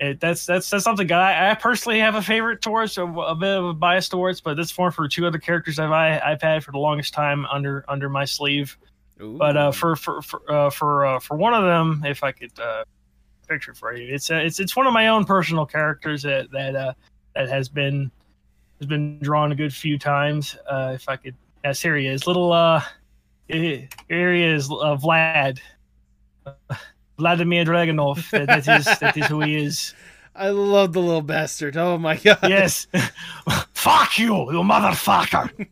It, that's that's that's something I, I personally have a favorite towards, a, a bit of a bias towards, but this one for two other characters I've I, I've had for the longest time under under my sleeve. But uh, for for for uh, for uh, for one of them, if I could uh, picture for you, it's uh, it's it's one of my own personal characters that that uh, that has been has been drawn a good few times. Uh, if I could, yes, here he is, little uh, here he is, uh, Vlad, Vladimir Dragunov. That, that is that is who he is. I love the little bastard. Oh my god. Yes, fuck you, you motherfucker.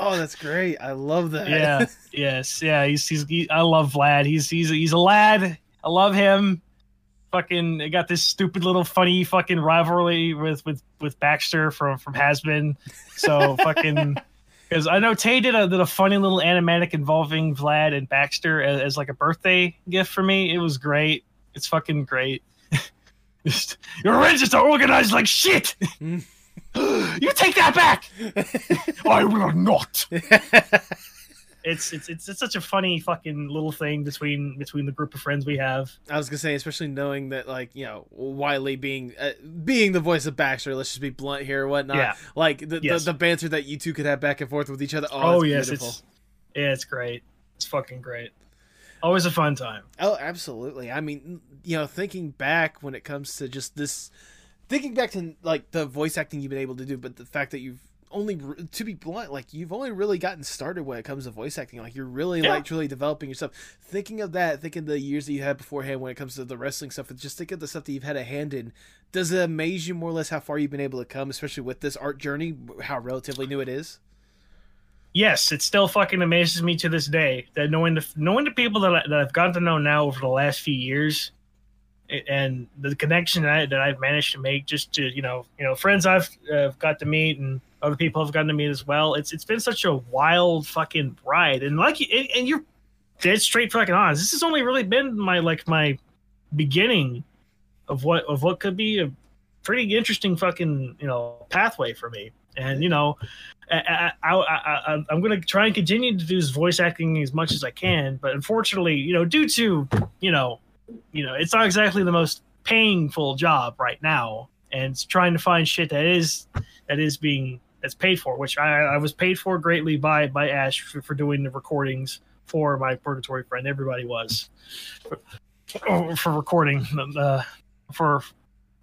Oh, that's great. I love that. yeah yes yeah he's he's he, i love vlad he's he's he's a lad i love him. Fucking I got this stupid little funny fucking rivalry with with with baxter from from Hazbin. So fucking because i know tay did a did a funny little animatic involving vlad and baxter as, as like a birthday gift for me. It was great. It's fucking great. Just- your rangers are organized like shit! Mm. You take that back. I will not. It's, it's it's it's such a funny fucking little thing between between the group of friends we have. I was gonna say, especially knowing that, like you know, Wiley being uh, being the voice of Baxter. Let's just be blunt here, or whatnot. Yeah. Like the, Yes. the the banter that you two could have back and forth with each other. Oh, Oh, it's yes, beautiful. it's yeah, it's great. It's fucking great. Always a fun time. Oh, absolutely. I mean, you know, thinking back when it comes to just this, thinking back to like the voice acting you've been able to do, but the fact that you've only, to be blunt, like you've only really gotten started when it comes to voice acting. Like you're really Yeah. like truly developing yourself. Thinking of that, thinking the years that you had beforehand when it comes to the wrestling stuff, and just think of the stuff that you've had a hand in. Does it amaze you more or less how far you've been able to come, especially with this art journey, how relatively new it is? yes, it still fucking amazes me to this day that knowing the knowing the people that, I, that I've gotten to know now over the last few years, and the connection that, I, that I've managed to make, just to you know, you know, friends I've uh, got to meet and other people I've gotten to meet as well. It's it's been such a wild fucking ride, and like, and, and you're dead straight fucking honest. This has only really been my like my beginning of what of what could be a pretty interesting fucking you know pathway for me. And you know, I, I, I, I'm going to try and continue to do voice acting as much as I can, but unfortunately, you know, due to you know, you know, it's not exactly the most painful job right now, and it's trying to find shit that is that is being that's paid for, which I, I was paid for greatly by by Ash for, for doing the recordings for my purgatory friend. Everybody was for, for recording uh, for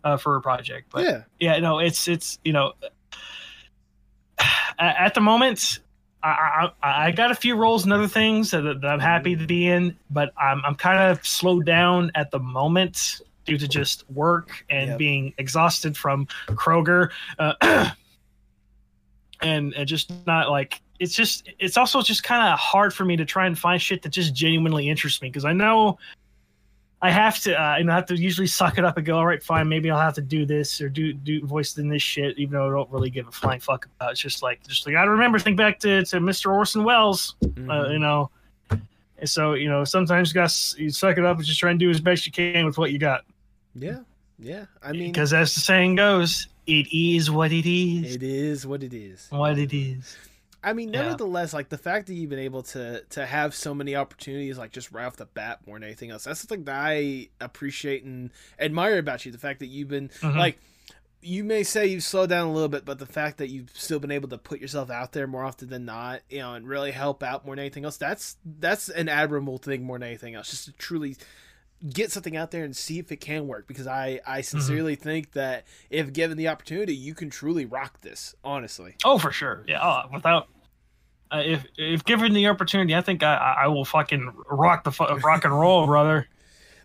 uh, for a project, but Yeah. yeah, no, it's it's you know, at, at the moment, I, I I got a few roles and other things that, that I'm happy to be in, but I'm I'm kind of slowed down at the moment due to just work and Yep. being exhausted from Kroger, uh, and and just not like it's just it's also just kind of hard for me to try and find shit that just genuinely interests me because I know I have to, uh, you know, I have to usually suck it up and go, all right, fine, maybe I'll have to do this or do do voice in this shit, even though I don't really give a flying fuck about. it. It's just like, just like I remember, think back to to Mr. Orson Welles, uh, you know. And so, you know, sometimes you got you suck it up and just try and do as best you can with what you got. Yeah. Yeah. I mean, Because as the saying goes, it is what it is. it is what it is. What it is. I mean, Yeah. nevertheless, like the fact that you've been able to to have so many opportunities, like just right off the bat, more than anything else, that's something that I appreciate and admire about you. The fact that you've been Mhm. like, you may say you've slowed down a little bit, but the fact that you've still been able to put yourself out there more often than not, you know, and really help out more than anything else, that's that's an admirable thing more than anything else. Just to truly get something out there and see if it can work because I I sincerely think that if given the opportunity, you can truly rock this. Honestly. Oh, for sure. Yeah. Oh, without. Uh, if if given the opportunity, I think I I will fucking rock the fu- rock and roll, brother.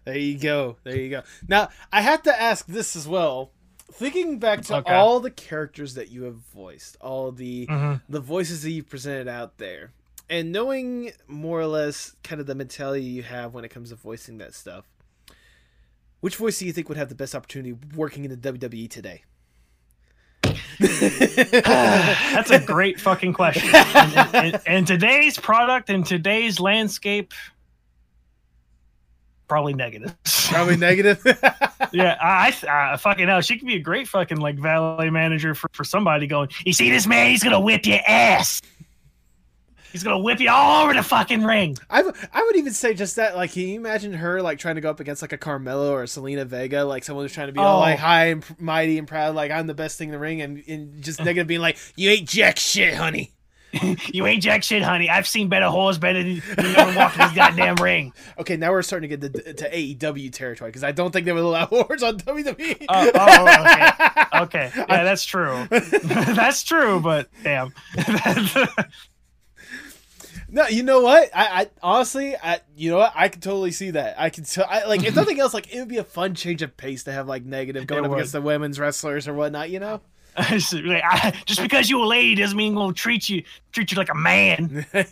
There you go. There you go. Now, I have to ask this as well. Thinking back to Okay. all the characters that you have voiced, all the Mhm. the voices that you've presented out there, and knowing more or less kind of the mentality you have when it comes to voicing that stuff, which voice do you think would have the best opportunity working in the WWE today? That's a great fucking question. And, and- and today's product and today's landscape, probably negative. Probably negative. yeah, I, I fucking know. She could be a great fucking like valet manager for, for somebody going. You see this man? He's gonna whip your ass. He's gonna whip you all over the fucking ring. I, I would even say just that. Like, can you imagine her like trying to go up against like a Carmelo or a Zelina Vega? Like someone who's trying to be all Oh. like high and mighty and proud, like I'm the best thing in the ring, and, and just negative being like, "You ain't jack shit, honey." You ain't jack shit, honey. I've seen better whores better than you ever walked in this goddamn ring. Okay, now we're starting to get to, to AEW territory because I don't think they would allow wars on WWE. Oh, oh, oh, okay. Okay. Yeah, that's true. that's true, but damn. No, you know what? I, I honestly, I you know what? I can totally see that. I can tell. I, like if nothing else, like it would be a fun change of pace to have like negative going It up would. against the women's wrestlers or whatnot. You know? Just because you a lady doesn't mean we'll treat you treat you like a man.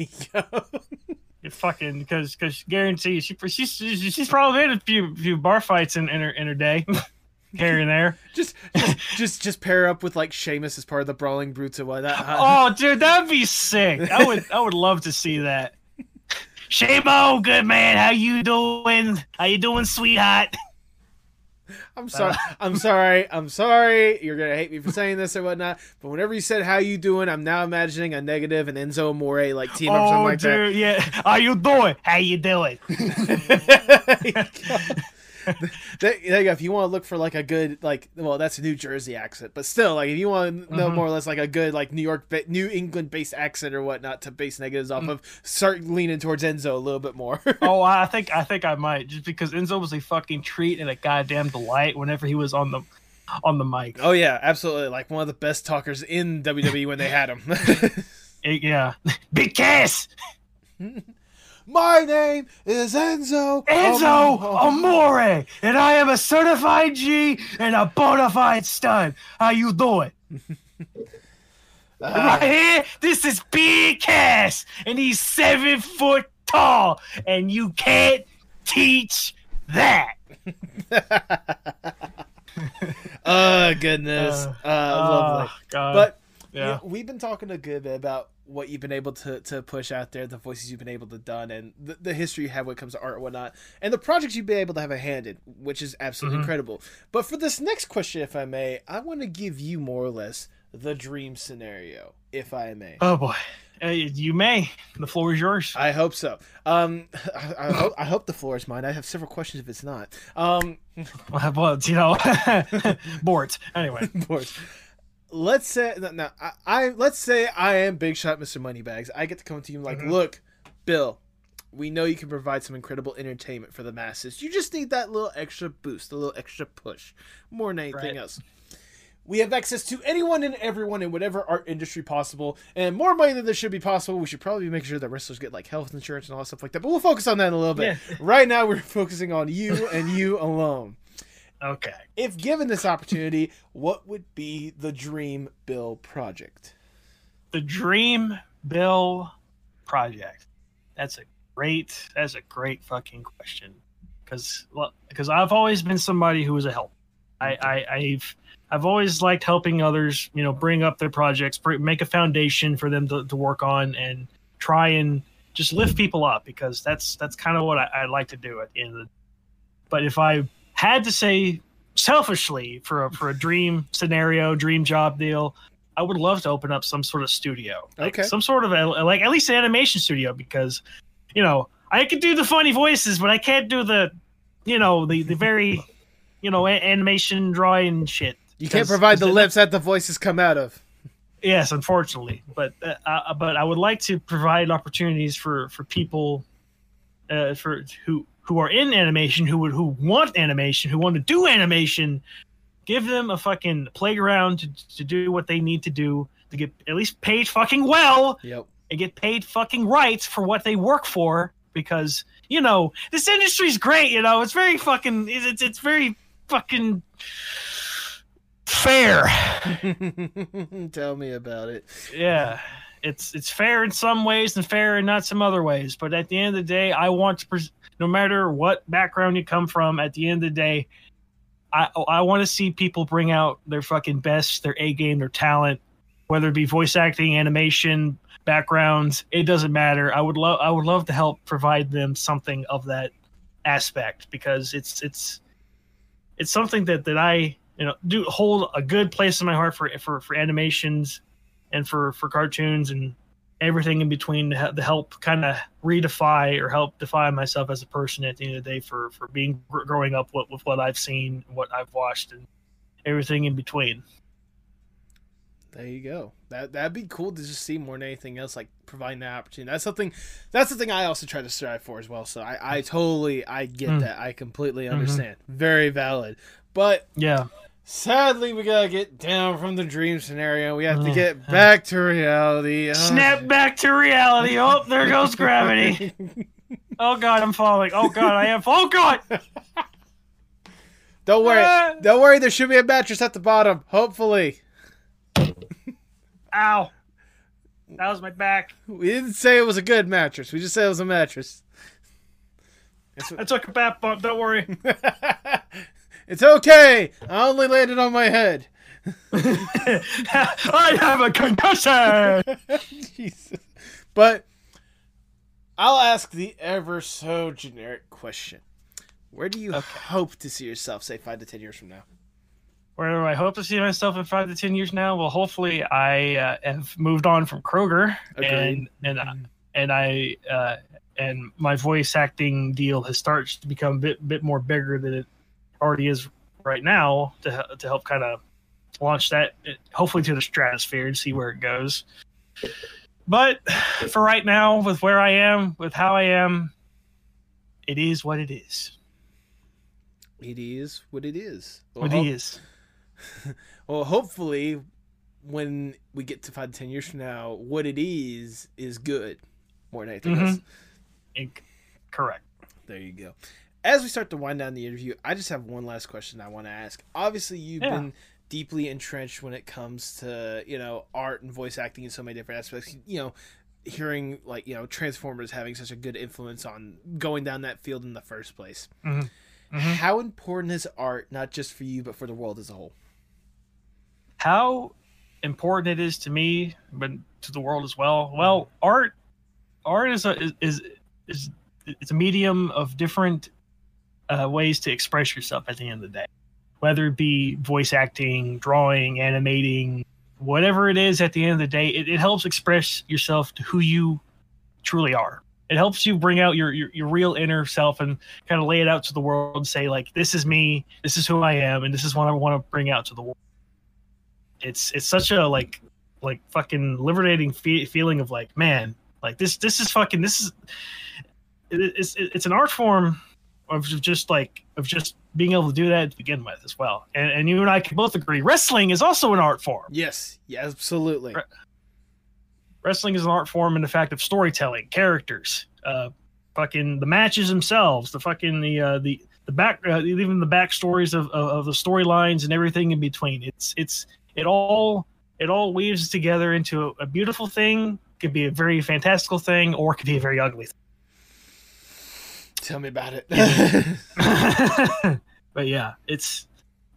you fucking because because guarantee she she's she's she's probably had a few few bar fights in, in her in her day, here and there. Just, just, just, just pair up with like Sheamus as part of the Brawling Brutes and whatnot. Uh, oh, dude, that'd be sick. I would I would love to see that. Shamo, good man. How you doing? How you doing, sweetheart? I'm sorry. I'm sorry. I'm sorry. You're gonna hate me for saying this or whatnot. But whenever you said "How you doing," I'm now imagining a negative and Enzo Amore like team up or something Oh, like dude, yeah. How you doing? How you doing? There you go. If you want to look for like a good like, well, that's a New Jersey accent, but still, like if you want to know Mhm. more or less like a good like New York, New England based accent or whatnot to base negatives Mm. off of, start leaning towards Enzo a little bit more. oh, I think I think I might just because Enzo was a fucking treat and a goddamn delight whenever he was on the on the mic. oh yeah, absolutely. Like one of the best talkers in WWE when they had him. Yeah, big Cass, My name is Enzo. Enzo Amore. Amore, and I am a certified G and a bona fide stud. How you doing? right here, this is Big Cass, and he's seven foot tall, and you can't teach that. Oh goodness, uh, lovely. God. But Yeah. yeah, we've been talking a good bit about what you've been able to, to push out there, the voices you've been able to done, and the, the history you have when it comes to art and whatnot, and the projects you've been able to have a hand in, which is absolutely Mhm. incredible. But for this next question, if I may, I want to give you more or less the dream scenario, if I may. Oh boy, uh, you may. The floor is yours. I hope so. Um, I, I, hope, I hope the floor is mine. I have several questions if it's not. Um, well, you know, boards. Anyway, boards. Let's say no, no, I, I let's say I am Big Shot Mr. Moneybags. I get to come to you like, Mhm. look, Bill, we know you can provide some incredible entertainment for the masses. You just need that little extra boost, a little extra push, more than anything Right. else. We have access to anyone and everyone in whatever art industry possible, and more money than there should be possible. We should probably make sure that wrestlers get like health insurance and all that stuff like that. But we'll focus on that in a little bit. Yeah. Right now, we're focusing on you and you alone. Okay. If given this opportunity, what would be the dream Bill project? The Dream Bill Project. That's a great. That's a great fucking question. Because because I've always been somebody who was a help. I, I I've I've always liked helping others. You know, bring up their projects, make a foundation for them to, to work on, and try and just lift people up. Because that's that's kind of what I, I like to do at the end of the. But if I had to say selfishly for a, for a dream scenario, dream job deal, I would love to open up some sort of studio, like Okay. some sort of a, like at least an animation studio, because you know I could do the funny voices, but I can't do the, you know, the the very, you know, a- animation drawing shit. You can't provide the lips that the voices come out of. Yes, unfortunately, but uh, uh, but I would like to provide opportunities for for people, uh, for who who are in animation, who would who want animation, who want to do animation, give them a fucking playground to to do what they need to do to get at least paid fucking well Yep. and get paid fucking rights for what they work for because you know this industry's great. You know, it's very fucking it's it's, it's very fucking fair. Tell me about it. yeah it's it's fair in some ways and fair in not some other ways. But at the end of the day i want to pres- no matter what background you come from at the end of the day i i want to see people bring out their fucking best their a game their talent whether it be voice acting animation backgrounds it doesn't matter. I would love i would love to help provide them something of that aspect because it's it's it's something that that i you know do hold a good place in my heart for for for animations and for for cartoons and everything in between to, to help kind of redefine or help define myself as a person at the end of the day for for being growing up with, with what I've seen, what I've watched, and everything in between. There you go. That that'd be cool to just see more than anything else, like providing that opportunity. That's something. That's the thing I also try to strive for as well. So I, I totally, I get Mm. that. I completely understand. Very valid. But Yeah, sadly, we gotta get down from the dream scenario. We have to get back to reality. Uh, snap back to reality. Oh, there goes gravity. Oh god, I'm falling. Oh god, I am. Oh god. Don't worry. Ah. Don't worry. There should be a mattress at the bottom. Hopefully. Ow. That was my back. We didn't say it was a good mattress. We just said it was a mattress. It's, I took a bath bump. Don't worry. it's okay. I only landed on my head. I have a concussion. Jesus. But I'll ask the ever so generic question. Where do you hope to see yourself, say five to ten years from now? Where do I hope to see myself in five to ten years now? Well, hopefully, I uh, have moved on from Kroger, Agreed. and and and I uh, and my voice acting deal has started to become a bit bit more bigger than it already is right now to to help kind of launch that uh, hopefully to the stratosphere and see where it goes. But for right now, with where I am, with how I am, it is what it is. It is what it is. What Well, it is. well, hopefully, when we get to five to ten years from now, what it is is good more than anything else. Mhm. Inc- Correct. There you go. As we start to wind down the interview, I just have one last question I want to ask. Obviously, you've Yeah. been deeply entrenched when it comes to you know art and voice acting in so many different aspects. You know, hearing like you know Transformers having such a good influence on going down that field in the first place. Mhm. Mhm. How important is art, not just for you, but for the world as a whole? how important it is to me, but to the world as well. Well, art, art is a is is, is it's a medium of different uh, ways to express yourself at the end of the day, whether it be voice acting, drawing, animating, whatever it is. At the end of the day, it, it helps express yourself to who you truly are. It helps you bring out your, your your real inner self and kind of lay it out to the world and say like, this is me, this is who I am, and this is what I want to bring out to the world it's it's such a like like fucking liberating fe- feeling of like man like this this is fucking this is it, it's it's an art form of just like of just being able to do that to begin with as well. And, and you and i can both agree wrestling is also an art form. Yes, yeah, absolutely. wrestling is an art form in the fact of storytelling characters uh fucking the matches themselves the fucking the uh the the back uh, even the backstories of, of, of the storylines and everything in between. It's it's it all it all weaves together into a, a beautiful thing could be a very fantastical thing or could be a very ugly thing Tell me about it. but yeah, it's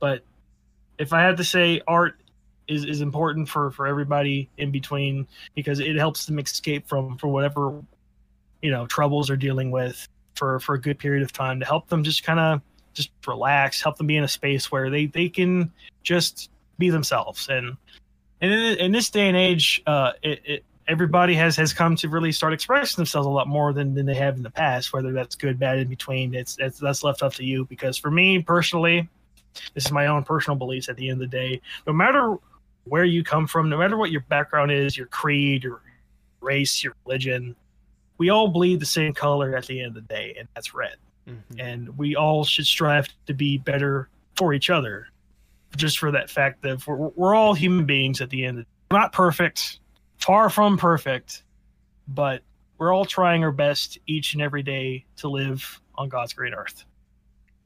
but if I had to say art is, is important for, for everybody in between because it helps them escape from for whatever you know troubles they're dealing with for, for a good period of time to help them just kind of just relax, help them be in a space where they, they can just be themselves and and in, in this day and age, uh, it, it everybody has has come to really start expressing themselves a lot more than, than they have in the past. Whether that's good, bad, in between, it's, it's that's left up to you. Because for me personally, this is my own personal beliefs. At the end of the day, no matter where you come from, no matter what your background is, your creed, your race, your religion, we all bleed the same color at the end of the day, and that's red. Mm-hmm. And we all should strive to be better for each other, just for that fact that we're, we're all human beings at the end. Of, we're not perfect, far from perfect, but we're all trying our best each and every day to live on God's great earth.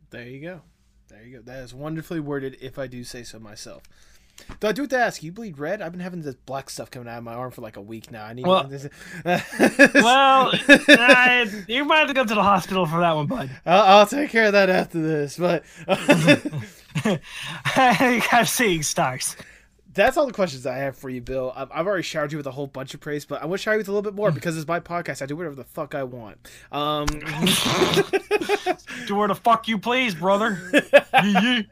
There you go. There you go. That is wonderfully worded, if I do say so myself. Though I do have to ask, you bleed red? I've been having this black stuff coming out of my arm for like a week now. I need. Well- this- well, I, you might have to go to the hospital for that one, bud. I'll, I'll take care of that after this. But I'm seeing stars. That's all the questions I have for you, Bill. I've, I've already showered you with a whole bunch of praise, but I want to shower you with a little bit more because it's my podcast. I do whatever the fuck I want. Um, Do where the fuck you please, brother.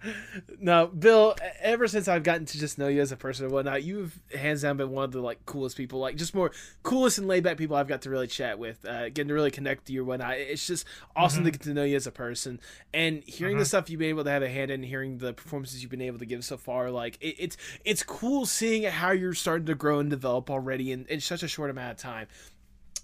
no, Bill. Ever since I've gotten to just know you as a person and whatnot, you've hands down been one of the like coolest people, like just more coolest and laid back people I've got to really chat with, uh, getting to really connect to you and whatnot. It's just awesome to Mhm. get to know you as a person and hearing the Mhm. stuff you've been able to have a hand in, hearing the performances you've been able to give so far. Like it, it's it's cool seeing how you're starting to grow and develop already in, in such a short amount of time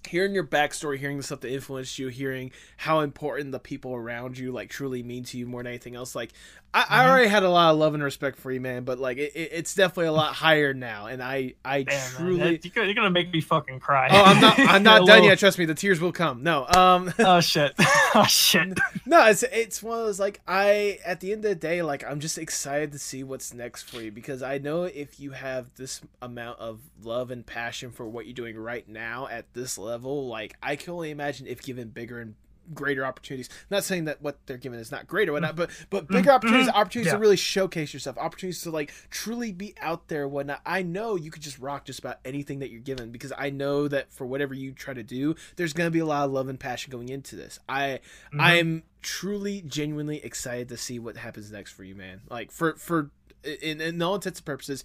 hearing your backstory, hearing the stuff that influenced you, hearing how important the people around you like truly mean to you more than anything else. Like I, I already had a lot of love and respect for you, man, but like it, it- it's definitely a lot higher now, and I I Damn, man, truly. that- you're gonna- make me fucking cry. Oh, I'm not. I'm not done little- yet. Trust me, the tears will come. No. Um. oh shit. oh shit. No, it's it's one of those like I at the end of the day, like I'm just excited to see what's next for you because I know if you have this amount of love and passion for what you're doing right now at this level, like I can only imagine if given bigger and greater opportunities. I'm not saying that what they're given is not great or whatnot, but but bigger opportunities, opportunities Yeah. to really showcase yourself, opportunities to like truly be out there, and whatnot. I know you could just rock just about anything that you're given because I know that for whatever you try to do, there's gonna be a lot of love and passion going into this. I Mhm. I'm truly genuinely excited to see what happens next for you, man. Like for for in, in all intents and purposes,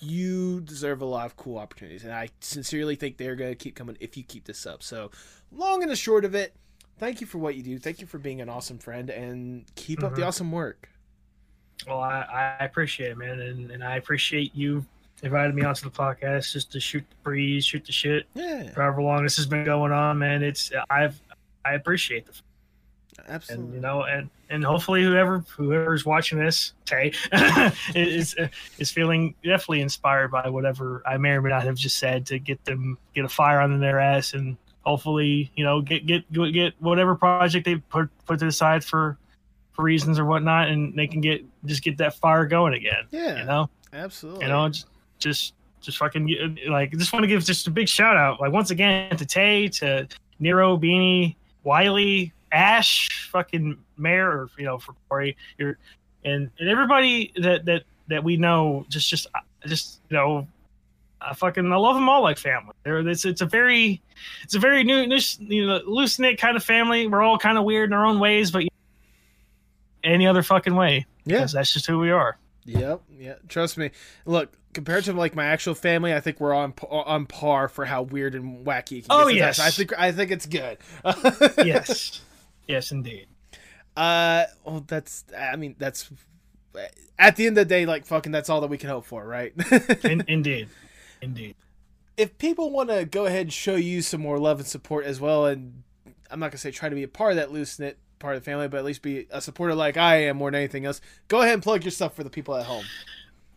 you deserve a lot of cool opportunities, and I sincerely think they're gonna keep coming if you keep this up. So, long and the short of it, thank you for what you do. Thank you for being an awesome friend, and keep up the Mhm. awesome work. Well, I, I appreciate it, man, and, and I appreciate you invited me onto the podcast just to shoot the breeze, shoot the shit. Yeah. For however long this has been going on, man, it's I've I appreciate the Absolutely. and you know and and hopefully whoever whoever's watching this tay is is feeling definitely inspired by whatever i may or may not have just said to get them get a fire under their ass and hopefully you know get get get whatever project they put put to the side for for reasons or whatnot and they can get just get that fire going again Yeah. you know Absolutely. you know just just just fucking like just want to give just a big shout out like once again to tay to nero beanie wiley ash fucking mayor or you know for corey you're and and everybody that that that we know just just just you know I fucking I love them all like family. They're it's it's a very it's a very new, new you know loose knit kind of family. We're all kind of weird in our own ways, but any other fucking way. Yeah. that's just who we are. Yep. Yeah. Trust me. Look, compared to like my actual family, I think we're on on par for how weird and wacky. Oh, yes. I think I think it's good. yes. Yes, indeed. Uh, well, that's. I mean, that's. At the end of the day, like fucking, that's all that we can hope for, right? In, indeed. Indeed. if people want to go ahead and show you some more love and support as well, and I'm not gonna say try to be a part of that loose knit part of the family, but at least be a supporter like I am more than anything else. Go ahead and plug your stuff for the people at home.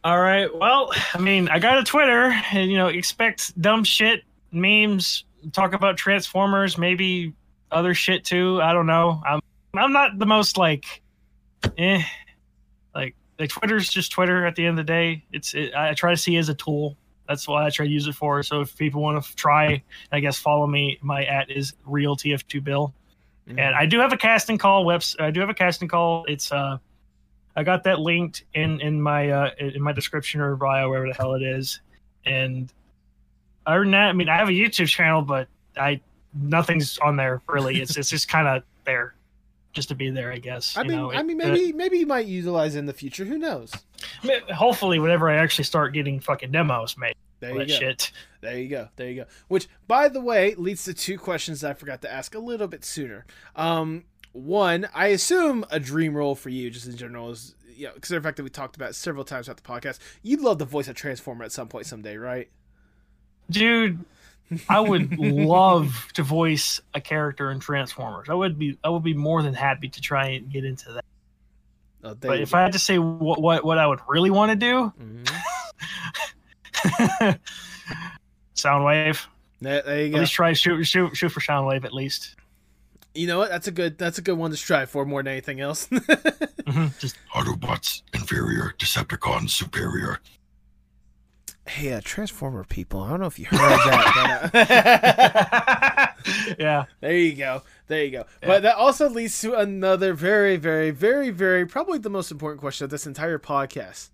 All right. Well, I mean, I got a Twitter, and you know, expect dumb shit, memes, talk about Transformers, maybe other shit too. I don't know. I'm I'm not the most like, eh, like like Twitter's just Twitter. At the end of the day, it's it, I try to see it as a tool. That's what I try to use it for. So if people want to try, I guess follow me. My at is real tf2 bill, and I do have a casting call webs. I do have a casting call. It's uh I got that linked in in my uh, in my description or bio, wherever the hell it is. And other than that, I mean, I have a YouTube channel, but I nothing's on there really. It's it's just kind of there, just to be there, I guess. I you mean, know, I it- mean, uh, maybe maybe you might utilize it in the future. Who knows? I hopefully, whenever I actually start getting fucking demos made, There you that go. shit. There you go. There you go. Which, by the way, leads to two questions that I forgot to ask a little bit sooner. Um, one, I assume a dream role for you, just in general, is you know, considering the fact that we talked about it several times throughout the podcast. You'd love to voice a Transformer at some point someday, right? dude i would love to voice a character in transformers i would be i would be more than happy to try and get into that Oh, but if go. i had to say what what, what i would really want to do mm-hmm. soundwave There, there you at go. least try shoot shoot shoot for soundwave at least You know what? That's a good. That's a good one to strive for more than anything else. Mm-hmm. just Autobots inferior, Decepticons superior. Hey, uh, Transformer people. I don't know if you heard that. but, uh, yeah. There you go. There you go. But that also leads to another very, very, very, very probably the most important question of this entire podcast.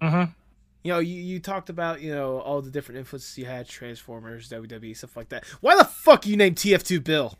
Mm-hmm. You know, you, you talked about, you know, all the different influences you had, Transformers, WWE, stuff like that. Why the fuck you named TF2 Bill?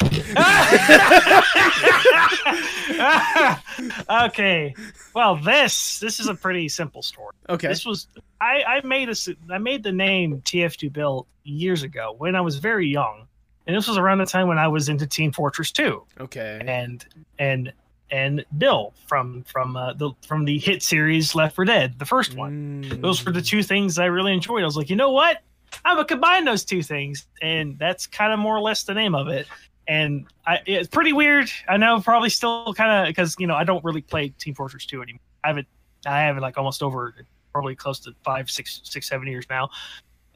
okay. Well, this this is a pretty simple story. Okay. This was I I made a I made the name TF2 Bill years ago when I was very young, and this was around the time when I was into Team Fortress 2. Okay. And and and Bill from from uh, the from the hit series Left 4 Dead, the first one. Those were the two things I really enjoyed. I was like, you know what? I'm gonna combine those two things, and that's kind of more or less the name of it. And I, it's pretty weird. I know, probably still kind of because you know I don't really play Team Fortress 2 anymore. I haven't, I haven't like almost over probably close to five, six, six, seven years now.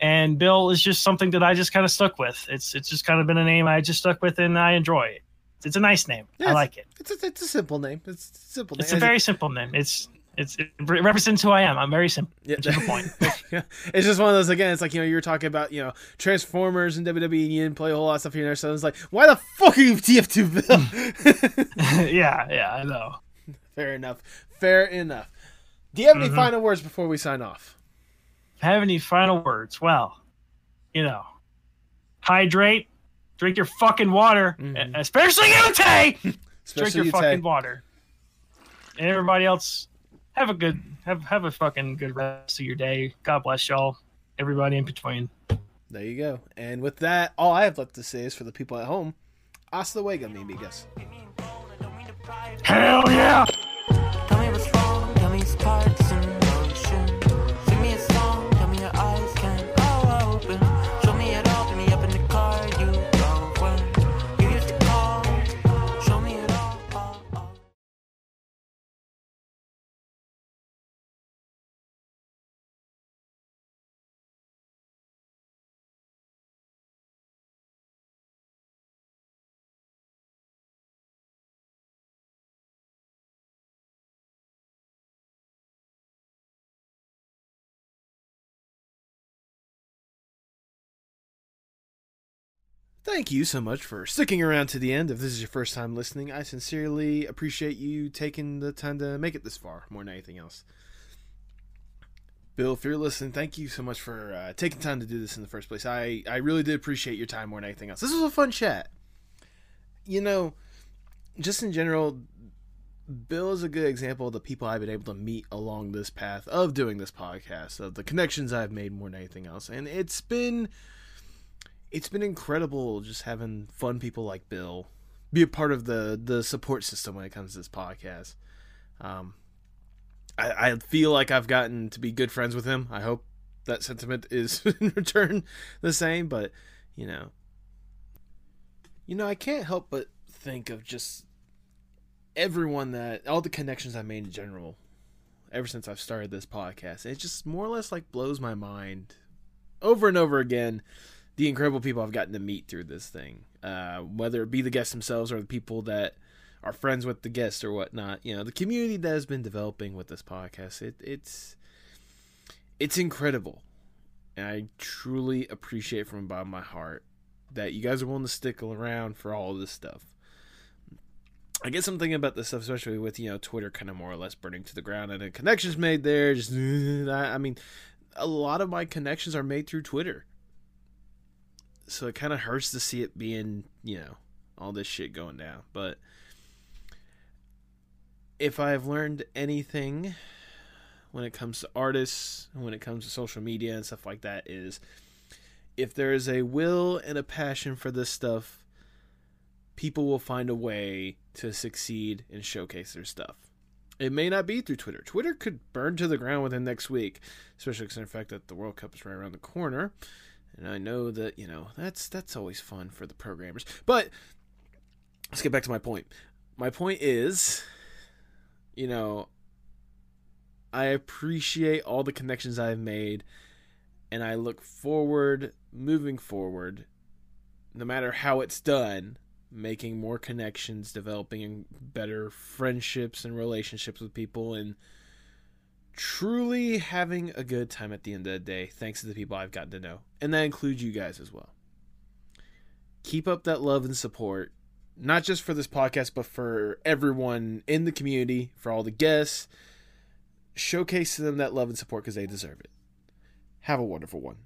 And Bill is just something that I just kind of stuck with. It's it's just kind of been a name I just stuck with, and I enjoy it. It's a nice name. Yeah, I like it. It's a, it's a simple name. It's a simple name. It's a very simple name. It's It's it represents who I am. I'm very simple. Yeah, to the point. it's just one of those again. It's like you know you were talking about you know Transformers and WWE. And you didn't play a whole lot of stuff here and there. So it's like, why the fuck are you TF2 Bill? yeah, yeah, I know. Fair enough. Fair enough. Do you have any Mhm. final words before we sign off? Have any final words? Well, you know, hydrate, drink your fucking water, especially you, Tay. drink Mm-hmm. Your you, Tay. fucking water. And everybody else, have a good, have have a fucking good rest of your day. God bless y'all, everybody in between. There you go. And with that, all I have left to say is for the people at home, hasta luego, mi amigas. Hell yeah! Thank you so much for sticking around to the end. If this is your first time listening, I sincerely appreciate you taking the time to make it this far, more than anything else. Bill, if you're listening, thank you so much for uh, taking time to do this in the first place. I, I really did appreciate your time more than anything else. This was a fun chat. You know, just in general, Bill is a good example of the people I've been able to meet along this path of doing this podcast, of the connections I've made more than anything else. And it's been it's been incredible just having fun people like Bill be a part of the the support system when it comes to this podcast. Um, I, I feel like I've gotten to be good friends with him. I hope that sentiment is in return the same, but you know, you know, I can't help but think of just everyone that all the connections I made in general ever since I've started this podcast. It just more or less like blows my mind over and over again the incredible people I've gotten to meet through this thing, uh, whether it be the guests themselves or the people that are friends with the guests or whatnot. You know, the community that has been developing with this podcast. It, it's it's incredible, and I truly appreciate from the bottom of my heart that you guys are willing to stick around for all this stuff. I guess I'm thinking about this stuff, especially with you know Twitter kind of more or less burning to the ground and the connections made there. Just I mean, a lot of my connections are made through Twitter so it kind of hurts to see it being, you know, all this shit going down. But if I've learned anything when it comes to artists, when it comes to social media and stuff like that, is if there is a will and a passion for this stuff, people will find a way to succeed and showcase their stuff. It may not be through Twitter. Twitter could burn to the ground within next week, especially considering the fact that the World Cup is right around the corner. And I know that, you know, that's that's always fun for the programmers. But let's get back to my point. My point is, you know, I appreciate all the connections I've made and I look forward moving forward no matter how it's done, making more connections, developing better friendships and relationships with people and truly having a good time at the end of the day, thanks to the people I've gotten to know. And that includes you guys as well. Keep up that love and support, not just for this podcast, but for everyone in the community, for all the guests. Showcase to them that love and support because they deserve it. Have a wonderful one.